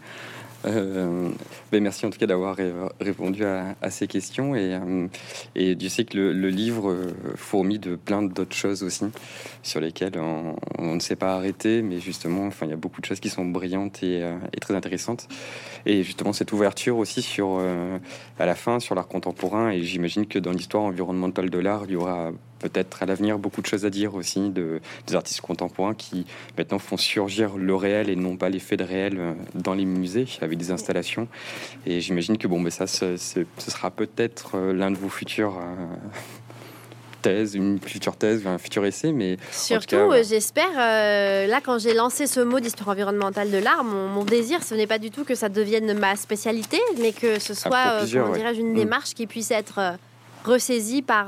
Euh, ben merci en tout cas d'avoir répondu à, ces questions et, euh, et Dieu que le, livre euh, fourmille de plein d'autres choses aussi sur lesquelles on, ne s'est pas arrêté, mais justement, enfin, il y a beaucoup de choses qui sont brillantes et, et très intéressantes. Et justement, cette ouverture aussi sur à la fin sur l'art contemporain et j'imagine que dans l'histoire environnementale de l'art, il y aura peut-être à l'avenir beaucoup de choses à dire aussi de, des artistes contemporains qui maintenant font surgir le réel et non pas l'effet de réel euh, dans les musées avec des installations. Et j'imagine que bon, mais ça, ce, sera peut-être euh, l'un de vos futurs thèse, une future thèse, un futur essai, mais surtout, euh, j'espère. Euh, là, quand j'ai lancé ce mot d'histoire environnementale de l'art, mon, désir, ce n'est pas du tout que ça devienne ma spécialité, mais que ce soit, euh, comment dirais-je, une mm. démarche qui puisse être ressaisie par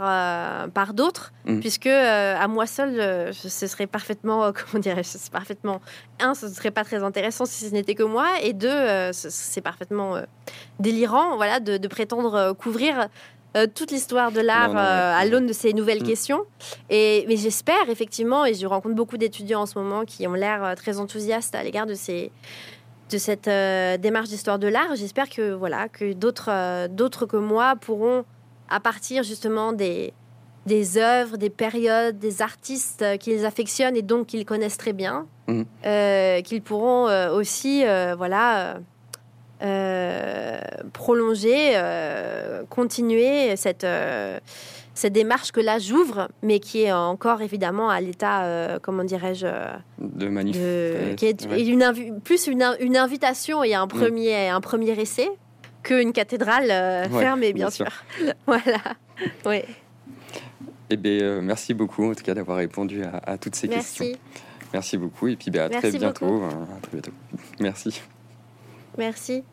par d'autres, mm. puisque à moi seul, ce serait parfaitement, comment dirais-je, parfaitement un, ce serait pas très intéressant si ce n'était que moi, et deux, c'est parfaitement délirant, voilà, de, de prétendre couvrir euh, toute l'histoire de l'art euh, à l'aune de ces nouvelles mm. questions. Et, mais j'espère effectivement, et je rencontre beaucoup d'étudiants en ce moment qui ont l'air euh, très enthousiastes à l'égard de ces de cette démarche d'histoire de l'art. J'espère que voilà que d'autres d'autres que moi pourront à partir justement des des œuvres, des périodes, des artistes qu'ils affectionnent et donc qu'ils connaissent très bien, mm. qu'ils pourront aussi voilà euh, prolonger, euh, continuer cette, euh, cette démarche que là j'ouvre, mais qui est encore évidemment à l'état, comment dirais-je, de manifeste, qui est une plus une, une, invitation et un mm. premier, un premier essai qu'une cathédrale fermée, bien, sûr. voilà. Oui. Eh bien, merci beaucoup en tout cas d'avoir répondu à, toutes ces questions. Merci beaucoup et puis ben, à, très bientôt, à très bientôt. Merci. Merci.